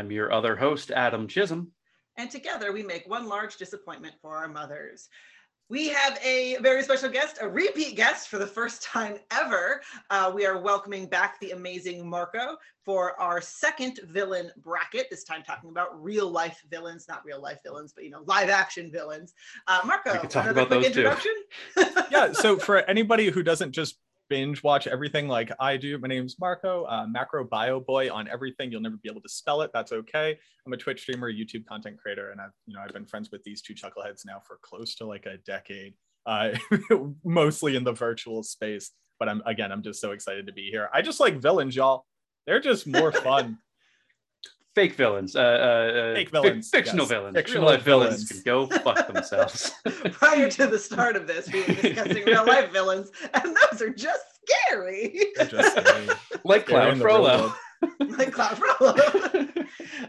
I'm your other host, Adam Chisholm. And together we make one large disappointment for our mothers. We have a very special guest, a repeat guest for the first time ever. Uh, we are welcoming back the amazing Marco for our second villain bracket, this time talking about real life villains, not real life villains, but you know, live action villains. Uh, Marco, We can talk another about quick those too. introduction? yeah so for anybody who doesn't just binge watch everything like i do. My name's marco uh, MacroBioBoi on everything. You'll never be able to spell it. That's okay. I'm a twitch streamer youtube content creator and i've you know i've been friends with these two chuckleheads now for close to like a decade uh, mostly in the virtual space. But i'm again i'm just so excited to be here. I just like villains y'all. They're just more fun Fake villains, uh, uh, uh, Fake fic- villains, fictional yes. villains, Fictional real life villains. villains. can go fuck themselves. Prior to the start of this, we were discussing real life villains, and those are just scary. Just scary. like Scary Claude in the Frollo. like Claude Frollo.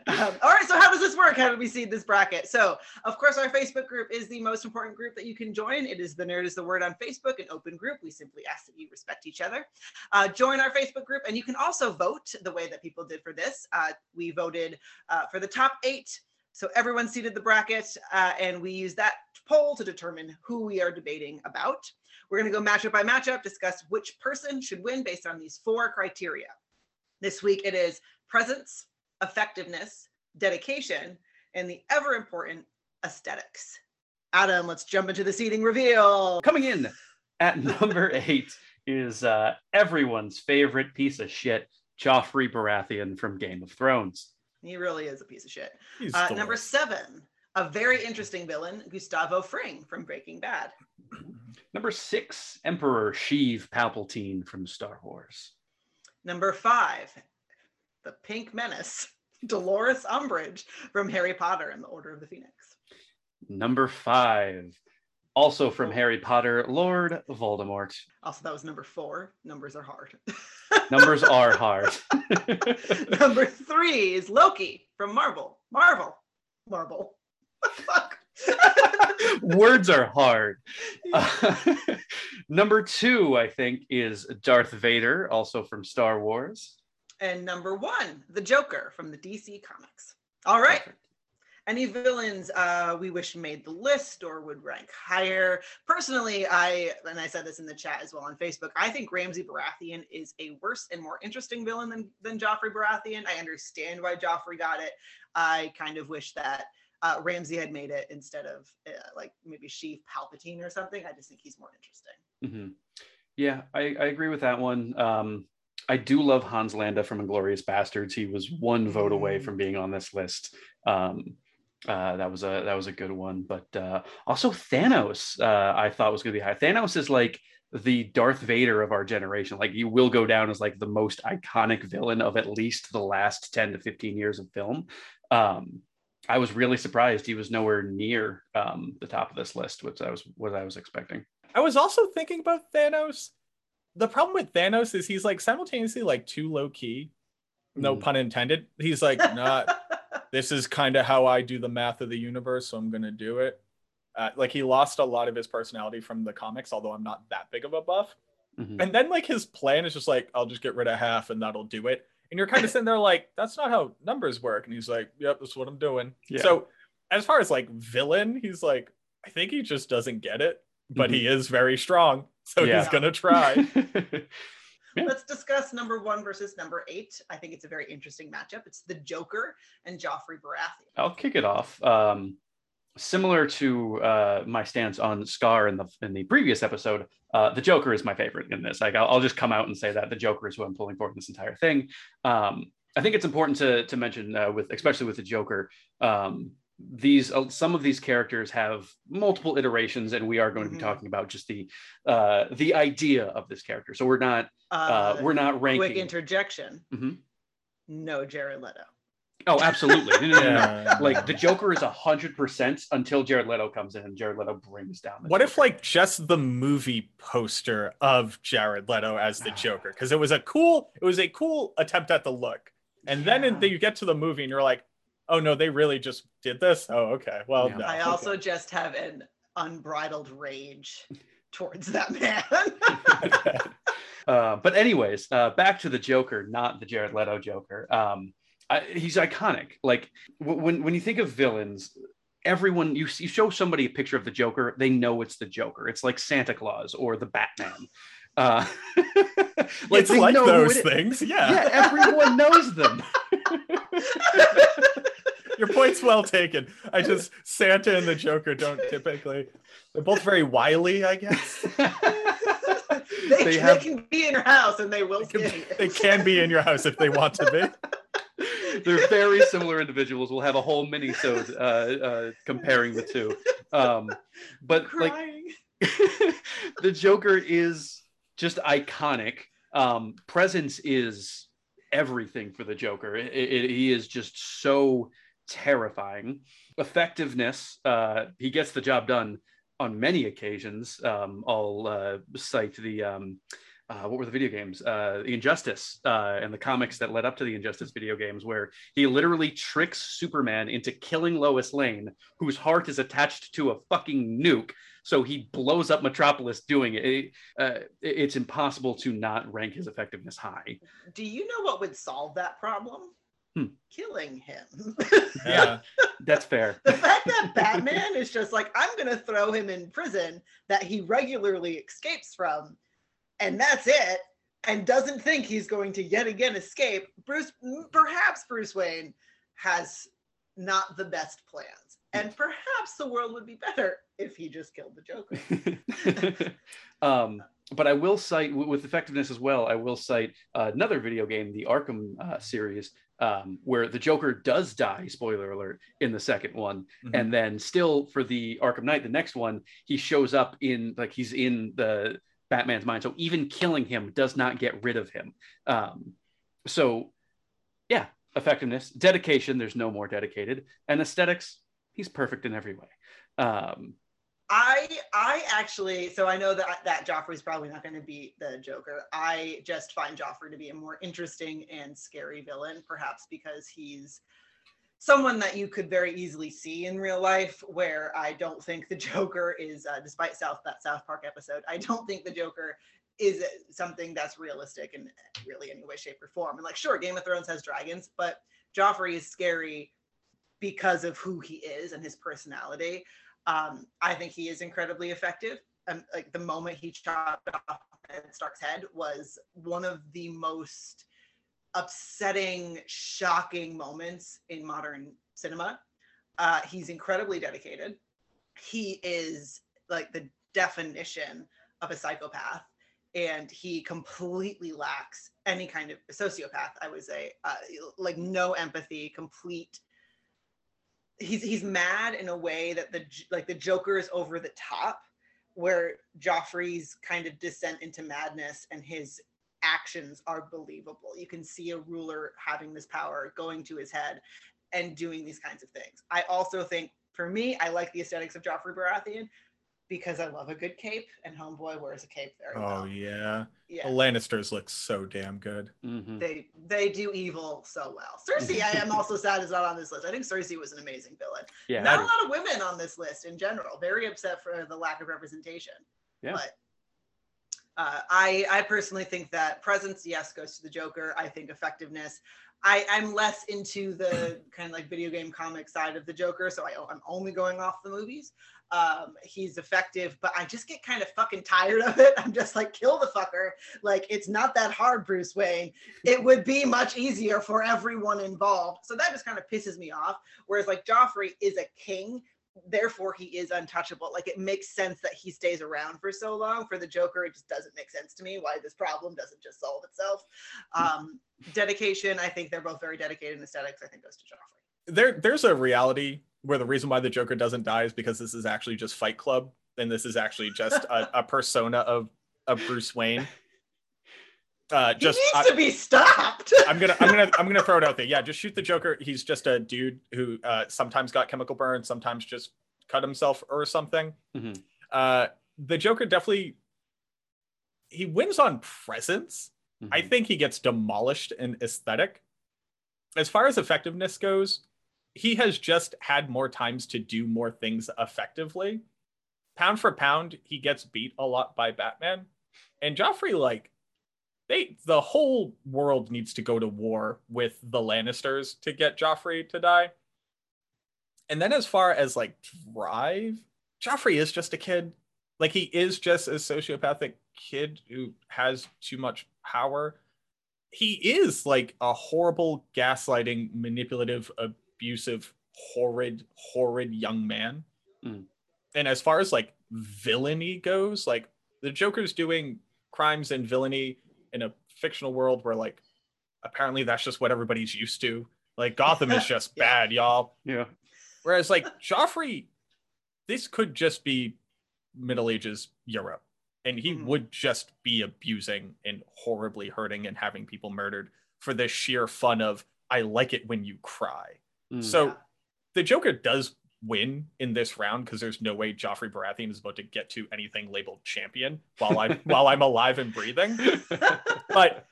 um, all right, so how does this work? How do we see this bracket? So, of course, our Facebook group is the most important group that you can join. It is the Nerd is the Word on Facebook, an open group. We simply ask that you respect each other. Uh, join our Facebook group, and you can also vote the way that people did for this. Uh, we voted uh, for the top eight. So everyone seeded the bracket, uh, and we use that poll to determine who we are debating about. We're going to go matchup by matchup, discuss which person should win based on these four criteria. This week it is presence, effectiveness, dedication, and the ever important aesthetics. Adam, let's jump into the seating reveal. Coming in at number eight is uh, everyone's favorite piece of shit, Joffrey Baratheon from Game of Thrones. He really is a piece of shit. Uh, number seven, a very interesting villain, Gustavo Fring from Breaking Bad. Number six, Emperor Sheev Palpatine from Star Wars. Number five, the Pink Menace, Dolores Umbridge from Harry Potter and the Order of the Phoenix. Number five, also from oh. Harry Potter, Lord Voldemort. Also, that was number four. Numbers are hard. Numbers are hard. number three is Loki from Marvel. Marvel. Marvel. Fuck. Words are hard. Uh, number two, I think, is Darth Vader, also from Star Wars. and number one, the Joker from the DC Comics. All right. Perfect. Any villains uh, we wish made the list or would rank higher? Personally, I and I said this in the chat as well on Facebook. I think Ramsay Baratheon is a worse and more interesting villain than than Joffrey Baratheon. I understand why Joffrey got it. I kind of wish that uh, Ramsay had made it instead of uh, like maybe Sheev Palpatine or something. I just think he's more interesting. hmm Yeah, I, I agree with that one. Um, I do love Hans Landa from Inglourious Basterds. He was one vote away Mm. from being on this list. Um, uh, that was a that was a good one. But uh, also Thanos, uh, I thought was going to be high. Thanos is like the Darth Vader of our generation. Like you will go down as like the most iconic villain of at least the last ten to fifteen years of film. Um, I was really surprised he was nowhere near um, the top of this list, which I was what I was expecting. I was also thinking about Thanos. The problem with Thanos is he's like simultaneously like too low key, no Mm. pun intended. He's like, not this is kind of how I do the math of the universe, so I'm gonna do it. Uh, like he lost a lot of his personality from the comics, although I'm not that big of a buff. Mhm. And then like his plan is just like, I'll just get rid of half and that'll do it. And you're kind of sitting there like, that's not how numbers work. And he's like, Yep, that's what I'm doing. Yeah. So as far as like villain, he's like, I think he just doesn't get it, but he is very strong. So Yeah. he's gonna try. Yeah. Let's discuss number one versus number eight. I think it's a very interesting matchup. It's the Joker and Joffrey Baratheon. I'll kick it off. Um, similar to uh, my stance on Scar in the in the previous episode, uh, the Joker is my favorite in this. Like I'll, I'll just come out and say that the Joker is who I'm pulling for in this entire thing. Um, I think it's important to to mention uh, with especially with the Joker. Um, these uh, some of these characters have multiple iterations, and we are going to be Mhm. talking about just the uh, the idea of this character. So we're not uh, we're not ranking. quick interjection. Mhm. No Jared Leto. Oh, absolutely. No, no, no, no. Like the Joker is a hundred percent until Jared Leto comes in and Jared Leto brings down. The What if like just the movie poster of Jared Leto as the Joker? Because it was a cool, it was a cool attempt at the look. And then in the, you get to the movie and you're like, oh no, they really just did this. Oh, okay. Well, Yeah. no. I also just have an unbridled rage towards that man. Uh, but anyways, uh, back to the Joker, not the Jared Leto Joker. Um, I, he's iconic. Like when when you think of villains, everyone you you show somebody a picture of the Joker, they know it's the Joker. It's like Santa Claus or the Batman. Uh, it's like those it- things. Yeah. Yeah, everyone knows them. Your point's well taken. I just Santa and the Joker don't typically. They're both very wily, I guess. they, They they, have- can be in your house and they will They can, you. they can be in your house if they want to be. They're very similar individuals. We'll have a whole mini-sode uh, uh, comparing the two. Um, but like the Joker is just iconic. Um, presence is everything for the Joker. It- it- he is just so terrifying. Effectiveness, uh, he gets the job done on many occasions. Um, I'll uh, cite the um, uh, what were the video games? Uh, the Injustice uh, and the comics that led up to the Injustice video games, where he literally tricks Superman into killing Lois Lane, whose heart is attached to a fucking nuke. So he blows up Metropolis doing it. It- uh, it's impossible to not rank his effectiveness high. Do you know what would solve that problem? Hmm. Killing him. Yeah. That's fair. the fact that Batman is just like, I'm going to throw him in prison that he regularly escapes from, and that's it, and doesn't think he's going to yet again escape. Bruce, perhaps Bruce Wayne has not the best plans, and perhaps the world would be better if he just killed the Joker. um, but I will cite with effectiveness as well. I will cite uh, another video game, the Arkham uh, series, um, where the Joker does die. Spoiler alert! In the second one, Mhm. and then still for the Arkham Knight, the next one, he shows up in like he's in the Batman's mind. So even killing him does not get rid of him. Um, so yeah, effectiveness, dedication. There's no more dedicated, and aesthetics. He's perfect in every way. Um, I I actually so I know that that Joffrey's probably not going to be the Joker. I just find Joffrey to be a more interesting and scary villain, perhaps because he's someone that you could very easily see in real life. Where I don't think the Joker is, uh, despite South that South Park episode, I don't think the Joker is something that's realistic in really any way, shape, or form. And like, sure, Game of Thrones has dragons, but Joffrey is scary because of who he is and his personality. Um, I think he is incredibly effective. Um, like the moment he chopped off Stark's head was one of the most upsetting, shocking moments in modern cinema. Uh, he's incredibly dedicated. He is like the definition of a psychopath, and he completely lacks any kind of sociopath. I would say, uh, like no empathy, complete he's he's mad in a way that the like the Joker is over the top, where Joffrey's kind of descent into madness and his actions are believable. You can see a ruler having this power going to his head and doing these kinds of things. I also think for me, I like the aesthetics of Joffrey Baratheon because I love a good cape, and Homeboy wears a cape very Oh well. yeah. Yeah. The Lannisters look so damn good. mhm. They they do evil so well. Cersei, I am also sad is not on this list. I think Cersei was an amazing villain. Yeah, not a lot of women on this list in general. Very upset for the lack of representation. Yeah. But uh, I I personally think that presence, yes, goes to the Joker. I think effectiveness. I, I'm less into the kind of like video game comic side of the Joker, so I, I'm only going off the movies. Um, he's effective, but I just get kind of fucking tired of it. I'm just like, kill the fucker. Like, it's not that hard, Bruce Wayne. It would be much easier for everyone involved. So that just kind of pisses me off. Whereas, like, Joffrey is a king therefore he is untouchable. Like it makes sense that he stays around for so long. For the Joker, it just doesn't make sense to me why this problem doesn't just solve itself. Um, dedication, I think they're both very dedicated in aesthetics. I think goes to Joffrey. There there's a reality where the reason why the Joker doesn't die is because this is actually just Fight Club, and this is actually just a, a persona of of Bruce Wayne. Uh, just he I- needs to be stopped. I'm gonna I'm gonna I'm gonna throw it out there. Yeah, just shoot the Joker. He's just a dude who uh, sometimes got chemical burn, sometimes just cut himself or something. Mhm. Uh, the Joker definitely he wins on presence. I Mhm. think he gets demolished in aesthetic. As far as effectiveness goes, he has just had more times to do more things effectively. Pound for pound, he gets beat a lot by Batman. And Joffrey, like, they the whole world needs to go to war with the Lannisters to get Joffrey to die. And then as far as like drive, Joffrey is just a kid. Like he is just a sociopathic kid who has too much power. He is like a horrible, gaslighting, manipulative, abusive, horrid, horrid young man. Mm. And as far as like villainy goes, like the Joker's doing crimes and villainy in a fictional world where like apparently that's just what everybody's used to. Like Gotham is just Yeah. bad, y'all. Yeah. Whereas like Joffrey, this could just be Middle Ages Europe. And he Mhm. would just be abusing and horribly hurting and having people murdered for the sheer fun of I like it when you cry. Mm. So the Joker does win in this round because there's no way Joffrey Baratheon is about to get to anything labeled champion while I'm while I'm alive and breathing. But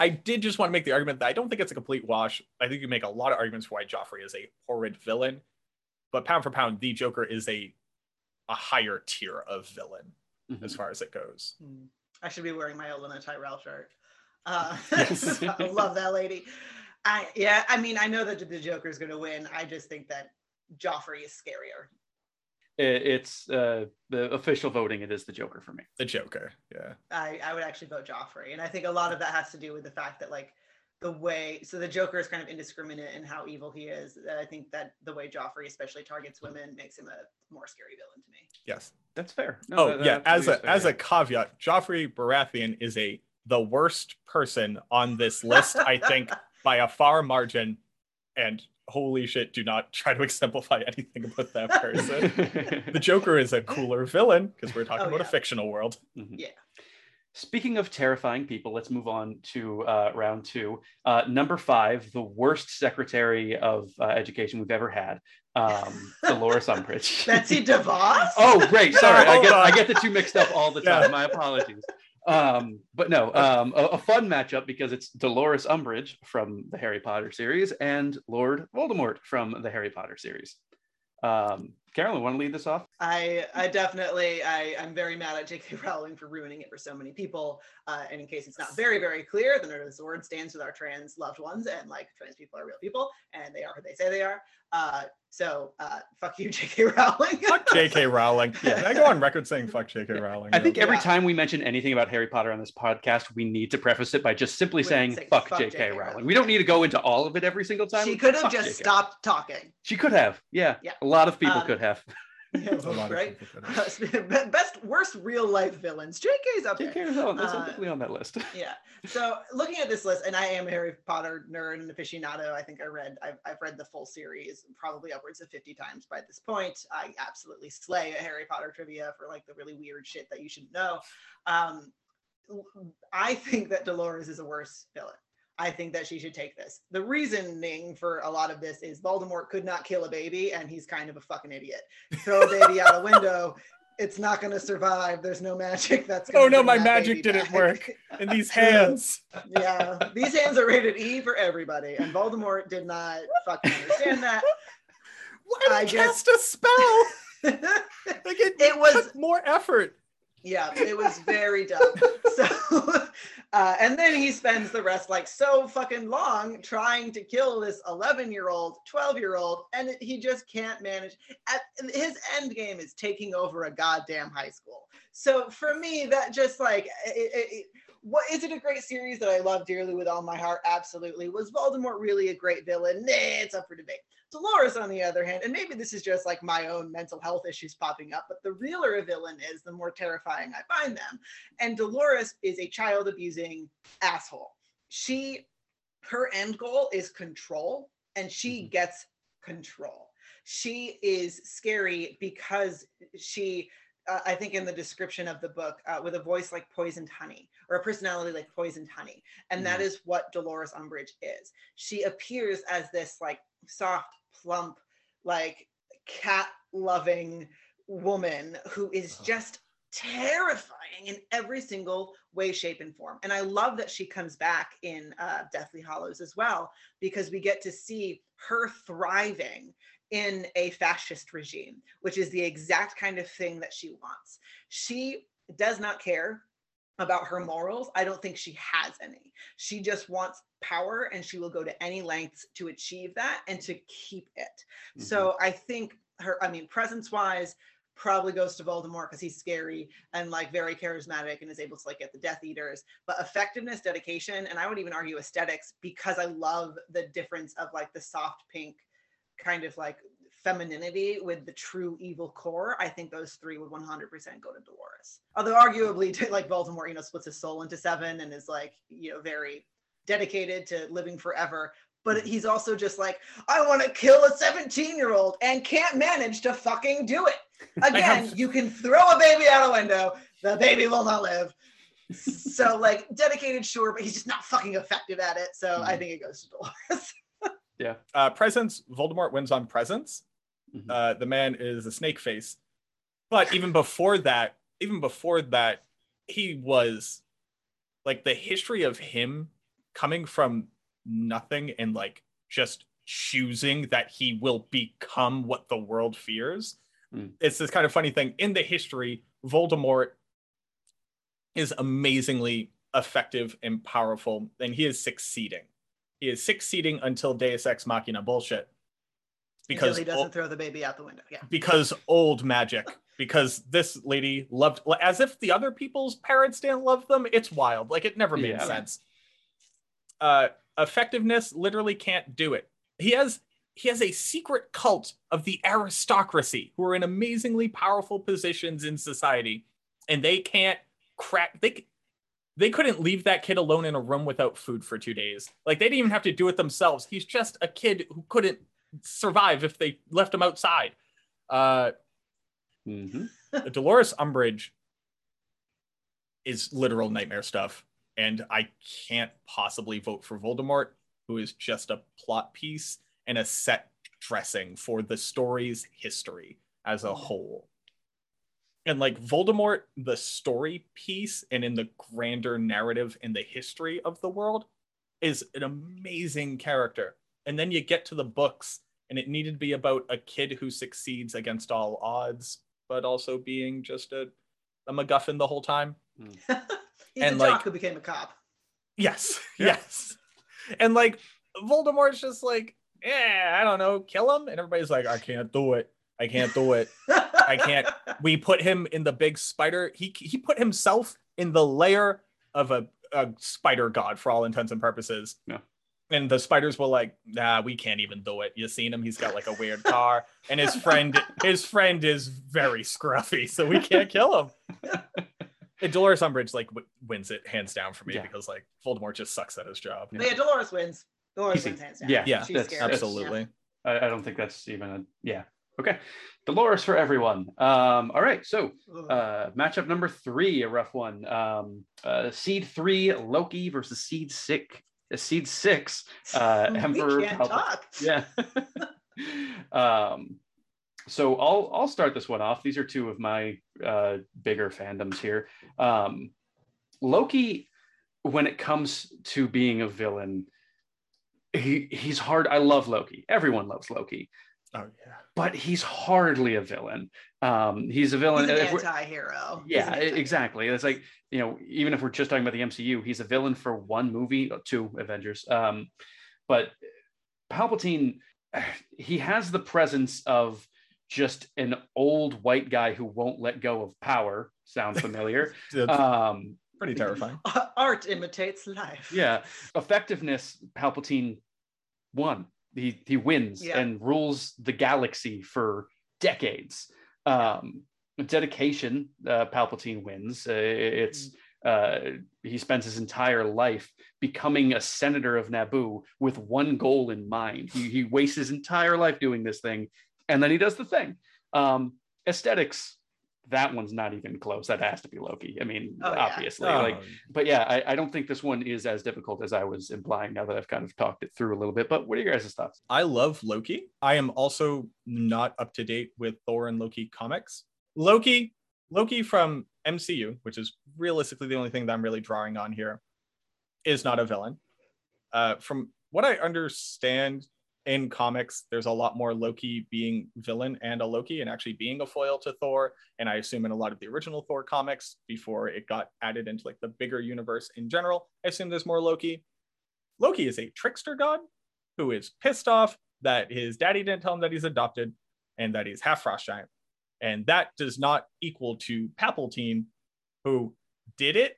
I did just want to make the argument that I don't think it's a complete wash. I think you make a lot of arguments for why Joffrey is a horrid villain, but pound for pound, the Joker is a a higher tier of villain Mhm. as far as it goes. Hmm. I should be wearing my Olenna Tyrell shirt. Uh, Yes. I love that lady. I yeah, I mean, I know that the Joker is going to win. I just think that Joffrey is scarier. It's uh, the official voting. It is the Joker for me. The Joker, yeah. I I would actually vote Joffrey, and I think a lot of that has to do with the fact that like the way so the Joker is kind of indiscriminate in how evil he is. I think that the way Joffrey especially targets women makes him a more scary villain to me. Yes. That's fair. No, oh that- yeah, as a fair, as yeah. a caveat, Joffrey Baratheon is a the worst person on this list, I think, by a far margin. And holy shit, do not try to exemplify anything about that person. the Joker is a cooler villain because we're talking Oh, about a fictional world. Mhm. Yeah. Speaking of terrifying people, let's move on to uh, round two. Uh, number five, the worst secretary of uh, education we've ever had, um, Dolores Umbridge. Betsy DeVos. oh, great. Sorry, I get I get the two mixed up all the Yeah. time. My apologies. Um, but no, um, a, a fun matchup because it's Dolores Umbridge from the Harry Potter series and Lord Voldemort from the Harry Potter series. Um, Carolyn, want to lead this off? I I definitely I I'm very mad at J.K. Rowling for ruining it for so many people. Uh, and in case it's not very very clear, the Nerd is the Word stands with our trans loved ones, and like trans people are real people, and they are who they say they are. Uh, so uh, fuck you, J.K. Rowling. Fuck J.K. Rowling. Yeah. Can I go on record saying fuck J.K. Rowling? I think every Yeah. time we mention anything about Harry Potter on this podcast, we need to preface it by just simply With saying saying, "fuck, "Fuck J.K. J.K. Rowling." Rowling. We don't need to go into all of it every single time. she could have Fuck just J.K.. stopped talking. She could have. Yeah. Yeah. A lot of people Um, could have. Yeah, right. people could have. Best worst real life villains. J.K.'s up there. J.K. Rowling is Uh, definitely on that list. yeah so looking at this list and i am a harry potter nerd and aficionado i think i read I've, I've read the full series probably upwards of 50 times by this point i absolutely slay a harry potter trivia for like the really weird shit that you should know um, i think that dolores is a worse villain I think that she should take this. The reasoning for a lot of this is Voldemort could not kill a baby, and he's kind of a fucking idiot. Throw a baby out a window, it's not going to survive. There's no magic that's. Oh no, my magic didn't back. work. And these hands. yeah, these hands are rated E for everybody, and Voldemort did not fucking understand that. Why did I I just- cast a spell? Like it, It was- more effort. yeah, it was very dumb. So, uh, and then he spends the rest like so fucking long trying to kill this 11 year old, 12 year old, and it- he just can't manage. At, his end game is taking over a goddamn high school. So for me, that just like, it, it, what is it a great series that I love dearly with all my heart? Absolutely. Was Voldemort really a great villain? Nah, it's up for debate. Dolores, on the other hand, and maybe this is just like my own mental health issues popping up, but the realer a villain is, the more terrifying I find them. And Dolores is a child abusing asshole. She, her end goal is control, and she Mhm. gets control. She is scary because she, uh, I think in the description of the book, uh, with a voice like poisoned honey or a personality like poisoned honey. And that Mhm. is what Dolores Umbridge is. She appears as this like soft, plump, like cat loving woman who is Uh-huh. just terrifying in every single way, shape, and form. And I love that she comes back in uh, Deathly Hallows as well, because we get to see her thriving in a fascist regime, which is the exact kind of thing that she wants. She does not care about her morals. I don't think she has any. She just wants power and she will go to any lengths to achieve that and to keep it. Mm-hmm. So I think her, I mean, presence wise, probably goes to Voldemort because he's scary and like very charismatic and is able to like get the Death Eaters. But effectiveness, dedication, and I would even argue aesthetics because I love the difference of like the soft pink kind of like femininity with the true evil core. I think those three would 100% go to Dolores. Although arguably, like Voldemort, you know, splits his soul into seven and is like, you know, very dedicated to living forever but he's also just like, I want to kill a 17 year old and can't manage to fucking do it. Again, have... you can throw a baby out a window, the baby will not live. so, like, dedicated, sure, but he's just not fucking effective at it. So, mm-hmm. I think it goes to Dolores. yeah. Uh, presence, Voldemort wins on presence. Mm-hmm. Uh, the man is a snake face. But even before that, even before that, he was like the history of him coming from nothing and like just choosing that he will become what the world fears. Mm. It's this kind of funny thing in the history. Voldemort is amazingly effective and powerful, and he is succeeding. He is succeeding until Deus Ex Machina bullshit. Because until he doesn't old, throw the baby out the window. Yeah. Because old magic. because this lady loved as if the other people's parents didn't love them. It's wild. Like it never made yeah. sense. Uh effectiveness literally can't do it. He has he has a secret cult of the aristocracy who are in amazingly powerful positions in society and they can't crack they they couldn't leave that kid alone in a room without food for 2 days. Like they didn't even have to do it themselves. He's just a kid who couldn't survive if they left him outside. Uh mm-hmm. Dolores Umbridge is literal nightmare stuff and I can't possibly vote for Voldemort, who is just a plot piece and a set dressing for the story's history as a whole. And like Voldemort, the story piece, and in the grander narrative in the history of the world, is an amazing character. And then you get to the books, and it needed to be about a kid who succeeds against all odds, but also being just a, a MacGuffin the whole time. Mm. He's and a like, jock who became a cop. Yes, yeah. yes. And like Voldemort's just like, yeah, I don't know, kill him. And everybody's like, I can't do it. I can't do it. I can't. We put him in the big spider. He he put himself in the layer of a, a spider god for all intents and purposes. Yeah. And the spiders were like, nah, we can't even do it. You seen him? He's got like a weird car. And his friend, his friend is very scruffy, so we can't kill him. And Dolores Umbridge like w- wins it hands down for me yeah. because like Voldemort just sucks at his job. Yeah, yeah Dolores wins. Dolores Easy. wins hands down. Yeah, yeah, She's absolutely. I, I, don't think that's even a yeah. Okay, Dolores for everyone. Um, all right, so uh, matchup number three, a rough one. Um, uh, seed three, Loki versus seed six. Uh, seed six, uh, Emperor. We can't talk. Yeah. um, so I'll I'll start this one off. These are two of my uh, bigger fandoms here. Um, Loki, when it comes to being a villain, he he's hard. I love Loki. Everyone loves Loki. Oh yeah, but he's hardly a villain. Um, he's a villain. He's an anti-hero. Yeah, anti-hero. exactly. It's like you know, even if we're just talking about the MCU, he's a villain for one movie, two Avengers. Um, but Palpatine, he has the presence of just an old white guy who won't let go of power. Sound familiar? um, pretty terrifying. Art imitates life. Yeah, effectiveness. Palpatine won. He he wins yeah. and rules the galaxy for decades. Um, dedication. Uh, Palpatine wins. Uh, it's. Uh, he spends his entire life becoming a senator of Naboo with one goal in mind. He, he wastes his entire life doing this thing and then he does the thing. Um, aesthetics, that one's not even close. That has to be Loki. I mean, oh, obviously, yeah. oh. like, but yeah, I, I, don't think this one is as difficult as I was implying. Now that I've kind of talked it through a little bit, but what are your guys' thoughts? I love Loki. I am also not up to date with Thor and Loki comics. Loki, Loki from MCU, which is realistically the only thing that I'm really drawing on here, is not a villain. Uh, from what I understand, in comics, there's a lot more Loki being villain and a Loki and actually being a foil to Thor. And I assume in a lot of the original Thor comics, before it got added into like the bigger universe in general, I assume there's more Loki. Loki is a trickster god who is pissed off that his daddy didn't tell him that he's adopted and that he's half frost giant. And that does not equal to Palpatine, who did it.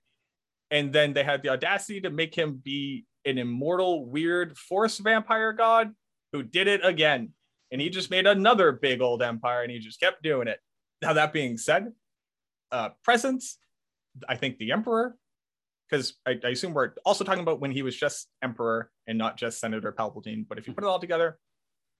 And then they had the audacity to make him be an immortal, weird force vampire god who did it again. And he just made another big old empire and he just kept doing it. Now, that being said, uh, presence, I think the emperor, because I, I assume we're also talking about when he was just emperor and not just Senator Palpatine. But if you put it all together,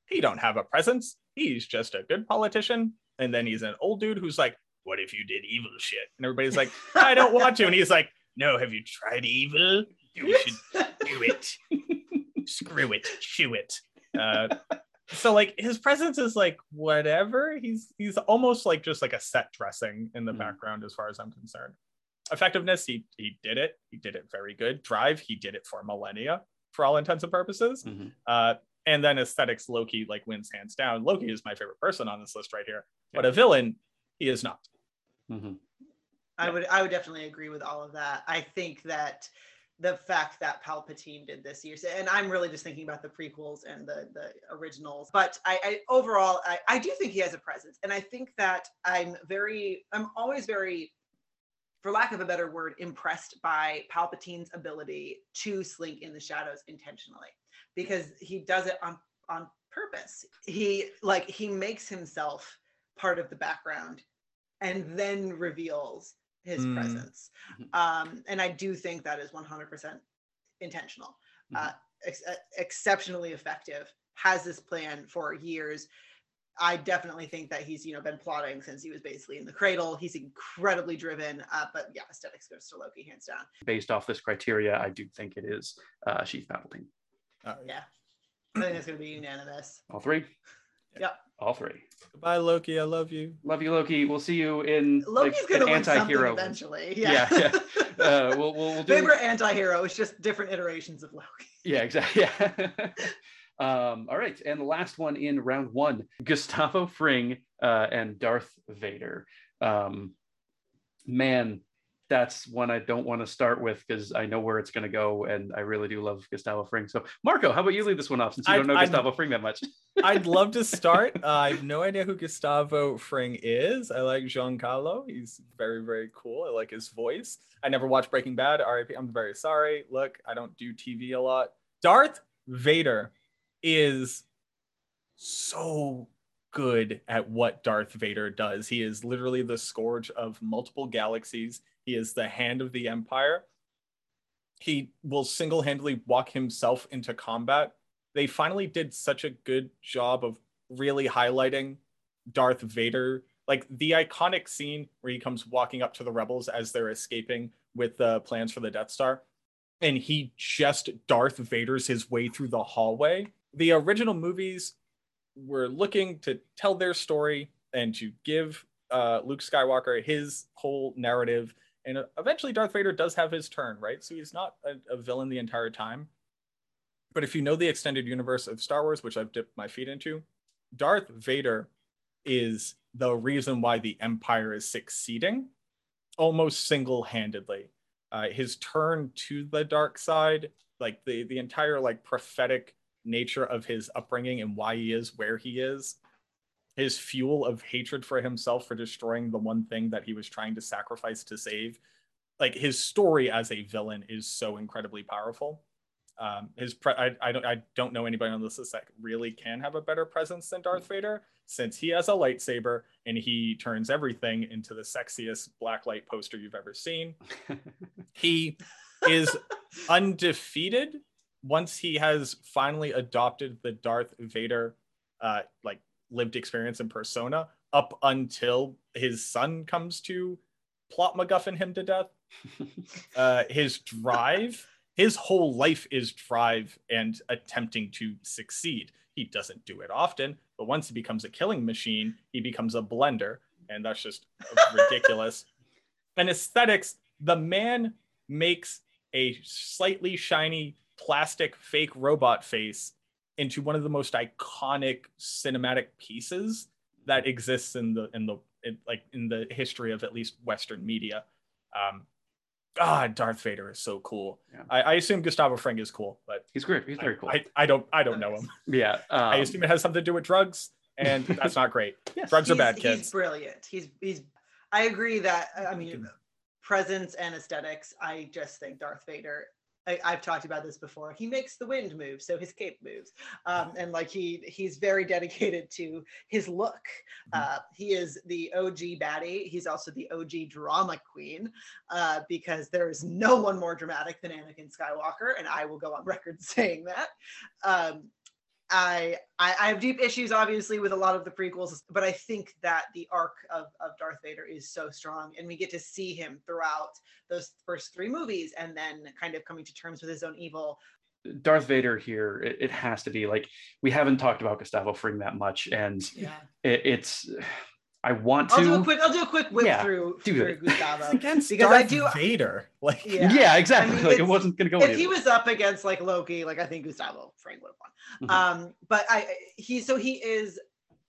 he don't have a presence. He's just a good politician. And then he's an old dude who's like, what if you did evil shit? And everybody's like, I don't want to. And he's like, no, have you tried evil? You should do it. Screw it. Chew it. Uh, so like his presence is like whatever. He's he's almost like just like a set dressing in the Mhm. background as far as I'm concerned. Effectiveness, he he did it. He did it very good. Drive, he did it for millennia for all intents and purposes. Mhm. Uh, and then aesthetics, Loki like wins hands down. Loki is my favorite person on this list right here, but a villain, he is not. Mhm. I would I would definitely agree with all of that. I think that the fact that Palpatine did this year, and I'm really just thinking about the prequels and the the originals, but I, I overall I, I do think he has a presence, and I think that I'm very I'm always very, for lack of a better word, impressed by Palpatine's ability to slink in the shadows intentionally, because he does it on on purpose. He like he makes himself part of the background and then reveals his Mm. presence. Um, and I do think that is 100% intentional, uh, ex- uh, exceptionally effective. Has this plan for years. I definitely think that he's you know been plotting since he was basically in the cradle. He's incredibly driven, uh, but yeah, aesthetics goes to Loki hands down. Based off this criteria, I do think it is uh, Sheev Palpatine. Uh, Yeah, I think it's going to be unanimous. All three. Yep. All three. Goodbye, Loki. I love you. Love you, Loki. We'll see you in Loki's like, going to an anti-hero. eventually. Yeah, Yeah, yeah. Uh, we'll, we'll, we'll do. Favorite anti-hero It's just different iterations of Loki. Yeah, exactly. Yeah. um, all right, and the last one in round one: Gustavo Fring uh, and Darth Vader. Um, man, that's one I don't want to start with because I know where it's going to go, and I really do love Gustavo Fring. So, Marco, how about you leave this one off since you I- don't know I- Gustavo Fring that much? I'd love to start. Uh, I have no idea who Gustavo Fring is. I like Giancarlo. He's very, very cool. I like his voice. I never watched Breaking Bad. RIP. I'm very sorry. Look, I don't do TV a lot. Darth Vader is so good at what Darth Vader does. He is literally the scourge of multiple galaxies. He is the hand of the Empire. He will single handedly walk himself into combat they finally did such a good job of really highlighting Darth Vader. Like the iconic scene where he comes walking up to the rebels as they're escaping with the plans for the Death Star, and he just Darth Vader's his way through the hallway. The original movies were looking to tell their story and to give uh, Luke Skywalker his whole narrative. And eventually, Darth Vader does have his turn, right? So he's not a, a villain the entire time. But if you know the extended universe of Star Wars, which I've dipped my feet into, Darth Vader is the reason why the Empire is succeeding almost single handedly. Uh, his turn to the dark side, like the, the entire like prophetic nature of his upbringing and why he is where he is, his fuel of hatred for himself for destroying the one thing that he was trying to sacrifice to save. Like his story as a villain is so incredibly powerful um, his pre- I, I don't I don't know anybody on this list that really can have a better presence than Darth Vader since he has a lightsaber and he turns everything into the sexiest blacklight poster you've ever seen. he is undefeated once he has finally adopted the Darth Vader uh, like lived experience and persona up until his son comes to plot MacGuffin him to death. Uh, his drive his whole life is drive and attempting to succeed. He doesn't do it often, but once he becomes a killing machine, he becomes a blender, and that's just ridiculous. And aesthetics, the man makes a slightly shiny plastic fake robot face into one of the most iconic cinematic pieces that exists in the in the in, like in the history of at least Western media. Um, God, Darth Vader is so cool. Yeah. I, I assume Gustavo Fring is cool, but He's great. He's very I, cool. I, I don't I don't know him. yeah. Um, I assume it has something to do with drugs, and that's not great. yes. Drugs are He's- bad, He's kids. brilliant. He's he's. I agree that I mean presence and aesthetics. I just think Darth Vader. I, I've talked about this before. He makes the wind move, so his cape moves, um, and like he he's very dedicated to his look. Mm-hmm. Uh, he is the OG baddie. He's also the OG drama queen, uh, because there is no one more dramatic than Anakin Skywalker, and I will go on record saying that. Um, I, I I have deep issues, obviously, with a lot of the prequels, but I think that the arc of, of Darth Vader is so strong, and we get to see him throughout those first three movies, and then kind of coming to terms with his own evil. Darth Vader here, it, it has to be like we haven't talked about Gustavo Fring that much, and Yeah, it, it's. I want to. I'll do a quick I'll do a quick whip Yeah, through do through. Gustavo. Against Because I Darth do- Vader, like Yeah. yeah, exactly. I mean, like it wasn't going to go. if anywhere. he was up against like Loki, like I think Gustavo Frank would have won. Mhm. Um, but I he so he is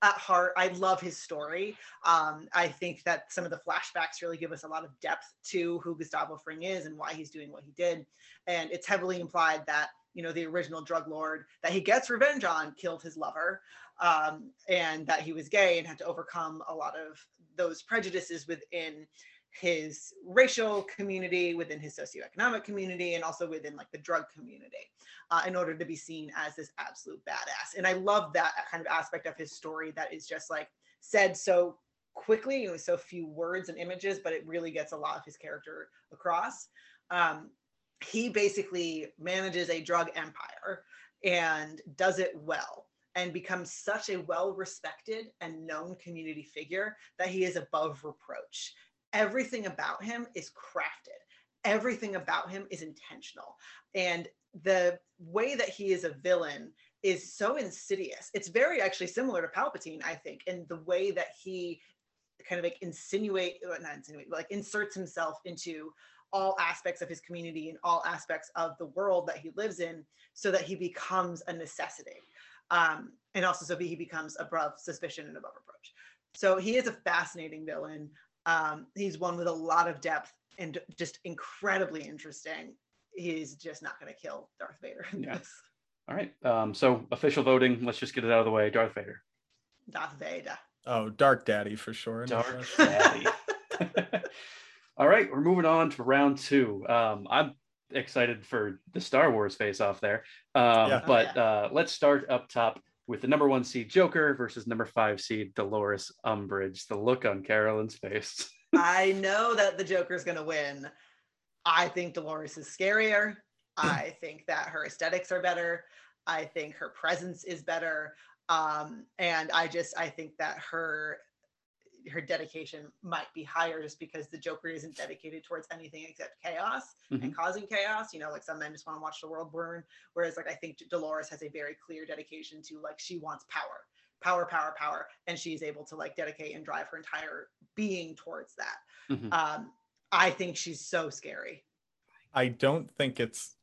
at heart. I love his story. Um, I think that some of the flashbacks really give us a lot of depth to who Gustavo Fring is and why he's doing what he did. And it's heavily implied that you know the original drug lord that he gets revenge on killed his lover, um, and that he was gay and had to overcome a lot of those prejudices within his racial community, within his socioeconomic community, and also within like the drug community, uh, in order to be seen as this absolute badass. And I love that kind of aspect of his story that is just like said so quickly with so few words and images, but it really gets a lot of his character across. Um, he basically manages a drug empire and does it well and becomes such a well respected and known community figure that he is above reproach. Everything about him is crafted, everything about him is intentional. And the way that he is a villain is so insidious. It's very actually similar to Palpatine, I think, in the way that he kind of like insinuate not insinuate, like inserts himself into all aspects of his community and all aspects of the world that he lives in so that he becomes a necessity um, and also so he becomes above suspicion and above reproach so he is a fascinating villain um, he's one with a lot of depth and just incredibly interesting he's just not going to kill darth vader in Yeah. All right. Um, so official voting. Let's just get it out of the way. Darth Vader. darth vader oh, Dark Daddy for sure. Darth Daddy. All right, we're moving on to round two. Um, I'm excited for the Star Wars face off there. Um, Yeah. Oh, But uh, let's start up top with the number one seed Joker versus number five seed Dolores Umbridge. The look on Carolyn's face. I know that the Joker's going to win. I think Dolores is scarier. I think that her aesthetics are better. I think her presence is better. Um, and I just I think that her her dedication might be higher just because the Joker isn't dedicated towards anything except chaos and causing chaos. You know, like some men just want to watch the world burn. Whereas like I think Dolores has a very clear dedication to like she wants power power, power, power, and she's able to like dedicate and drive her entire being towards that. Mhm. Um, I think she's so scary. I don't think it's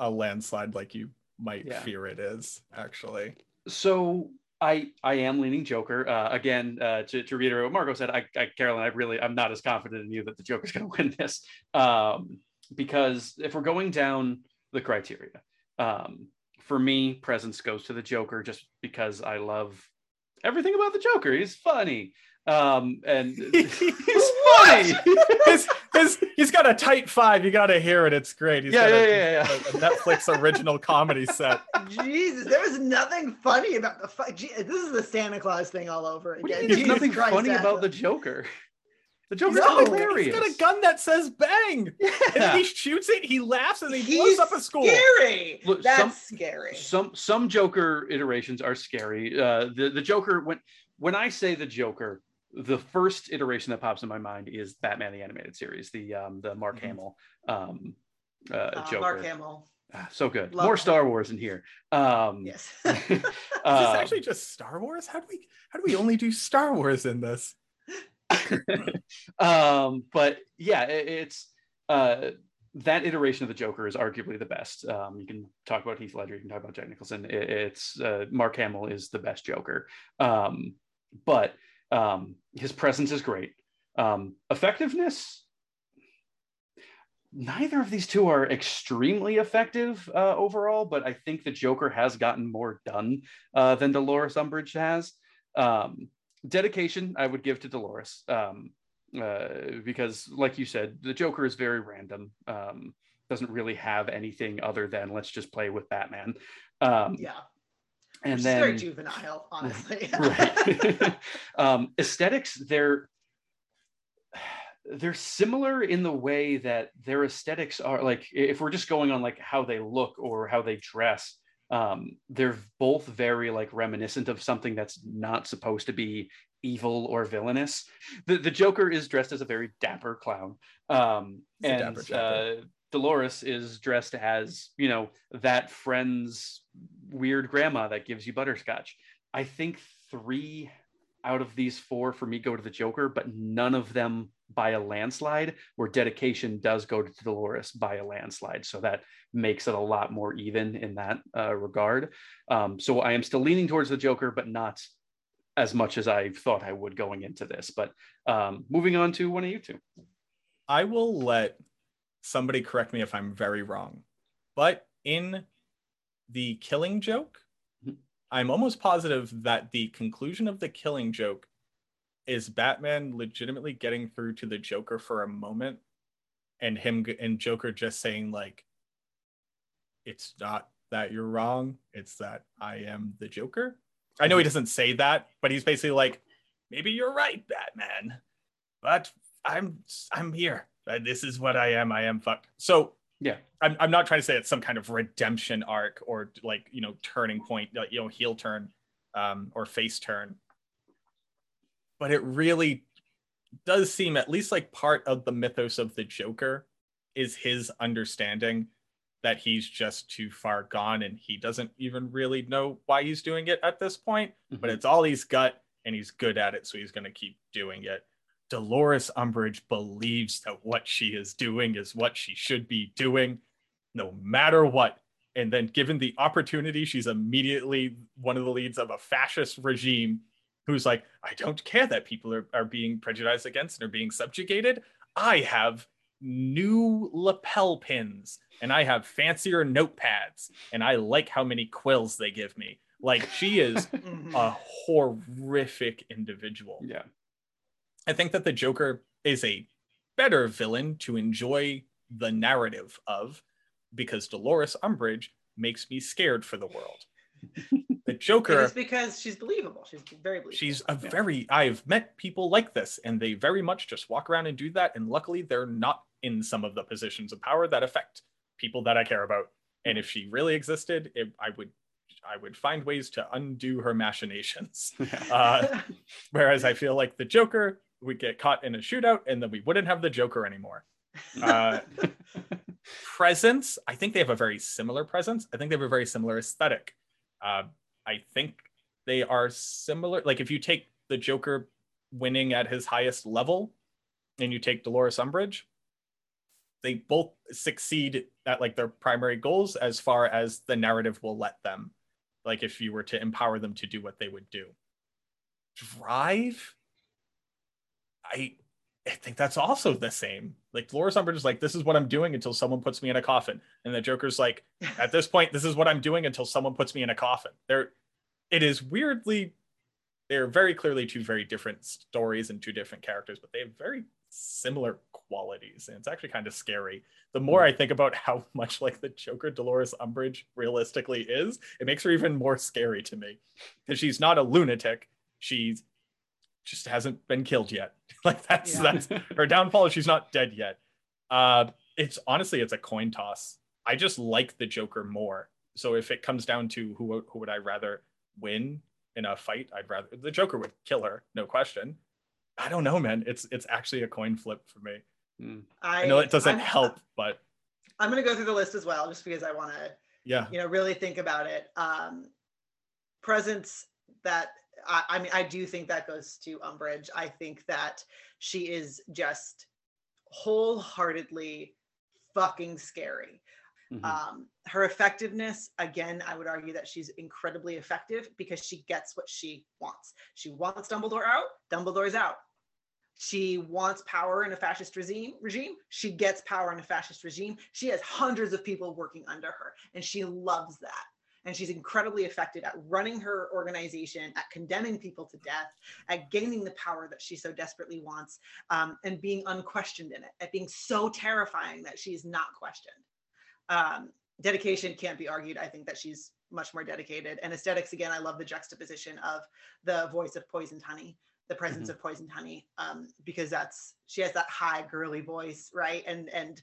a landslide like you might Yeah. fear it is, actually. So I I am leaning Joker. Uh, again, uh, to, to reiterate what Marco said, I, I Carolyn, I really I'm not as confident in you that the Joker's going to win this. Um, because if we're going down the criteria, um, for me, presence goes to the Joker just because I love everything about the Joker. He's funny. Um, and He's funny. his, his, he's got a tight five. You got to hear it. It's great. He's Yeah, got a, yeah, yeah, a- a Netflix original comedy set. Jesus, there was nothing funny about the fu- Gee, This is the Santa Claus thing all over what do you again. mean there's Jesus nothing Christ, funny Santa. about the Joker? The Joker's No, hilarious. He's got a gun that says bang. And then Yeah. he shoots it, he laughs, and he He's blows up a school. Scary. Look, That's some- scary. some some Joker iterations are scary. Uh, the the Joker when when I say the Joker, the first iteration that pops in my mind is Batman the animated series, the um the Mark Mhm. Hamill um uh, Uh, Joker. Mark Hamill. Ah, so good. Love More him. Star Wars in here. Um, Yes. Is this actually just Star Wars? How do we how do we only do Star Wars in this? um, but yeah, it, it's uh, that iteration of the Joker is arguably the best. Um, you can talk about Heath Ledger, you can talk about Jack Nicholson. It, it's uh, Mark Hamill is the best Joker, um, but um, his presence is great. Um, effectiveness, neither of these two are extremely effective uh, overall, but I think the Joker has gotten more done uh, than Dolores Umbridge has. Um, dedication, I would give to Dolores um, uh, because, like you said, the Joker is very random. Um, doesn't really have anything other than let's just play with Batman. Um, Yeah. And Which is then very juvenile, honestly. right. um, aesthetics, they're they're similar in the way that their aesthetics are like if we're just going on like how they look or how they dress um, they're both very like reminiscent of something that's not supposed to be evil or villainous the, the joker is dressed as a very dapper clown um, He's a and dapper chapper. uh, dolores is dressed as you know that friend's weird grandma that gives you butterscotch i think three out of these four for me go to the Joker, but none of them by a landslide, where dedication does go to Dolores by a landslide. So that makes it a lot more even in that uh, regard. Um, so I am still leaning towards the Joker, but not as much as I thought I would going into this. But um, moving on to one of you two. I will let somebody correct me if I'm very wrong, but in the killing joke. I'm almost positive that the conclusion of the killing joke is Batman legitimately getting through to the Joker for a moment and him and Joker just saying like it's not that you're wrong, it's that I am the Joker. I know he doesn't say that, but he's basically like maybe you're right, Batman. But I'm I'm here. Uh, This is what I am. I am fucked. So Yeah. I'm I'm not trying to say it's some kind of redemption arc or like you know turning point, you know heel turn, um, or face turn. But it really does seem at least like part of the mythos of the Joker is his understanding that he's just too far gone and he doesn't even really know why he's doing it at this point but it's all he's got and he's good at it so he's going to keep doing it dolores umbridge believes that what she is doing is what she should be doing no matter what and then given the opportunity she's immediately one of the leads of a fascist regime who's like i don't care that people are, are being prejudiced against and are being subjugated i have new lapel pins and i have fancier notepads and i like how many quills they give me like she is a horrific individual. yeah. I think that the Joker is a better villain to enjoy the narrative of because Dolores Umbridge makes me scared for the world. The Joker, is because she's believable. She's very believable. she's a Yeah. very, I've met people like this and they very much just walk around and do that. And luckily, they're not in some of the positions of power that affect people that I care about. And if she really existed, it, I would. I would find ways to undo her machinations. Uh, Whereas I feel like the Joker would get caught in a shootout and then we wouldn't have the Joker anymore. Uh, presence, I think they have a very similar presence. I think they have a very similar aesthetic. Uh, I think they are similar. Like if you take the Joker winning at his highest level and you take Dolores Umbridge, they both succeed at like their primary goals as far as the narrative will let them. Like if you were to empower them to do what they would do drive i i think that's also the same. Like Dolores Umbridge is like this is what i'm doing until someone puts me in a coffin. And the joker's like at this point this is what i'm doing until someone puts me in a coffin. There it is weirdly they're very clearly two very different stories and two different characters but they have very similar qualities and it's actually kind of scary. The more i think about how much like the joker dolores umbridge realistically is it makes her even more scary to me. Because she's not a lunatic. She's just hasn't been killed yet like that's Yeah. that's her downfall is she's not dead yet. Uh it's honestly it's a coin toss. I just like the joker more. So if it comes down to who who would i rather win in a fight i'd rather the joker would kill her no question. I don't know man. It's it's actually a coin flip for me. Mm. i know it doesn't I'm- help but I'm going to go through the list as well, just because I want to yeah. you know really think about it. Um presence that I, I mean i do think that goes to umbridge i think that she is just wholeheartedly fucking scary. Mhm. Um, her effectiveness, again, I would argue that she's incredibly effective because she gets what she wants. She wants Dumbledore out, Dumbledore's out. She wants power in a fascist regime, regime. She gets power in a fascist regime. She has hundreds of people working under her, and she loves that. And she's incredibly effective at running her organization, at condemning people to death, at gaining the power that she so desperately wants, um, and being unquestioned in it, at being so terrifying that she's not questioned um, dedication can't be argued. I think that she's much more dedicated. And aesthetics, again, I love the juxtaposition of the voice of poisoned honey, the presence Mhm. of poisoned honey, um, because that's she has that high girly voice, right? And and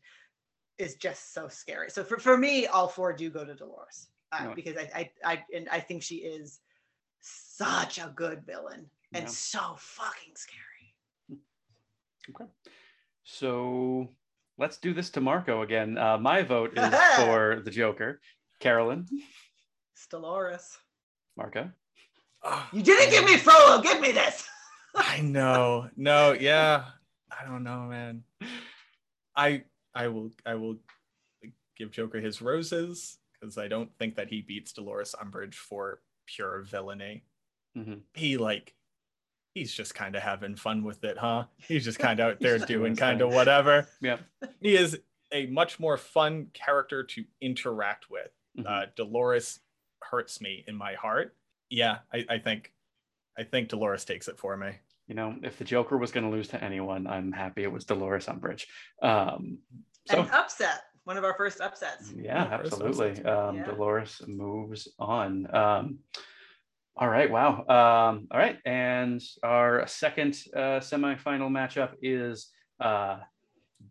is just so scary. So for, for me, all four do go to Dolores uh, Yeah. because I, I I and I think she is such a good villain and Yeah. so fucking scary. Okay. So let's do this to Marco again. Uh, my vote is for the Joker. Carolyn, It's Dolores. Marco. You didn't give me Frollo. Give me this. I know. No, yeah. I don't know, man. I I will I will give Joker his roses because I don't think that he beats Dolores Umbridge for pure villainy. Mhm. He like he's just kind of having fun with it, huh? He's just kind of out there doing doing kind of whatever. Yeah. He is a much more fun character to interact with. Mhm. Uh, Dolores hurts me in my heart. Yeah, I, I think I think Dolores takes it for me. you know, if the Joker was going to lose to anyone, I'm happy it was Dolores Umbridge. Um, so An upset. One of our first upsets. yeah, Yeah, absolutely. upsets. Um, Yeah. Dolores moves on. Um, all right, wow. Um, all right, and our second uh, semifinal matchup is uh,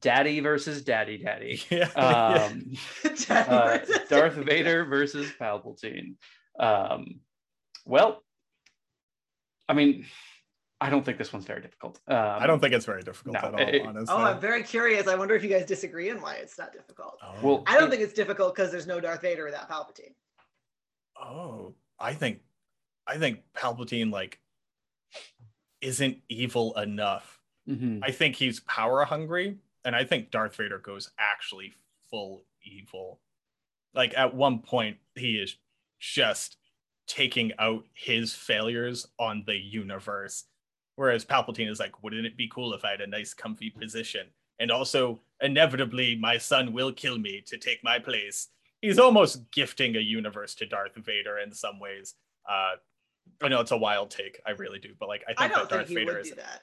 Daddy versus Daddy Daddy. Yeah. Um, Daddy uh, versus Darth Daddy. Vader versus Palpatine. Um, well, I mean, I don't think this one's very difficult. Um, I don't think it's very difficult no, at all, it- honestly. Oh, I'm very curious. I wonder if you guys disagree and why it's not difficult. oh. Well- I don't think it's difficult because there's no Darth Vader without Palpatine. oh, I think I think Palpatine like isn't evil enough. Mhm. I think he's power hungry, and I think Darth Vader goes actually full evil. Like at one point, he is just taking out his failures on the universe. Whereas Palpatine is like, wouldn't it be cool if I had a nice, comfy position? And also, inevitably, my son will kill me to take my place. He's almost gifting a universe to Darth Vader in some ways. Uh, I know it's a wild take, I really do, but like I think I don't that think Darth he Vader would is do that.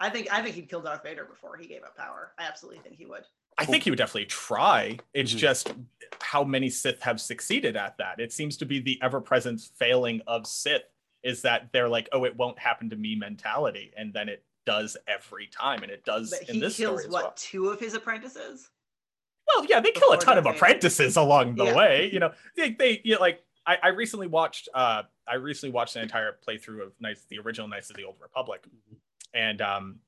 I think I think he'd kill Darth Vader before he gave up power. I absolutely think he would. I think he would definitely try. It's Mhm. just how many Sith have succeeded at that. It seems to be the ever-present failing of Sith is that they're like, oh, it won't happen to me mentality, and then it does every time, and it does But in he this kills story as what well. two of his apprentices? Well, yeah, they kill a ton of Darth Vader. apprentices along the Yeah. way. You know, they, they you know, like I, I recently watched uh I recently watched an entire playthrough of Knights, the original Knights of the Old Republic, and um,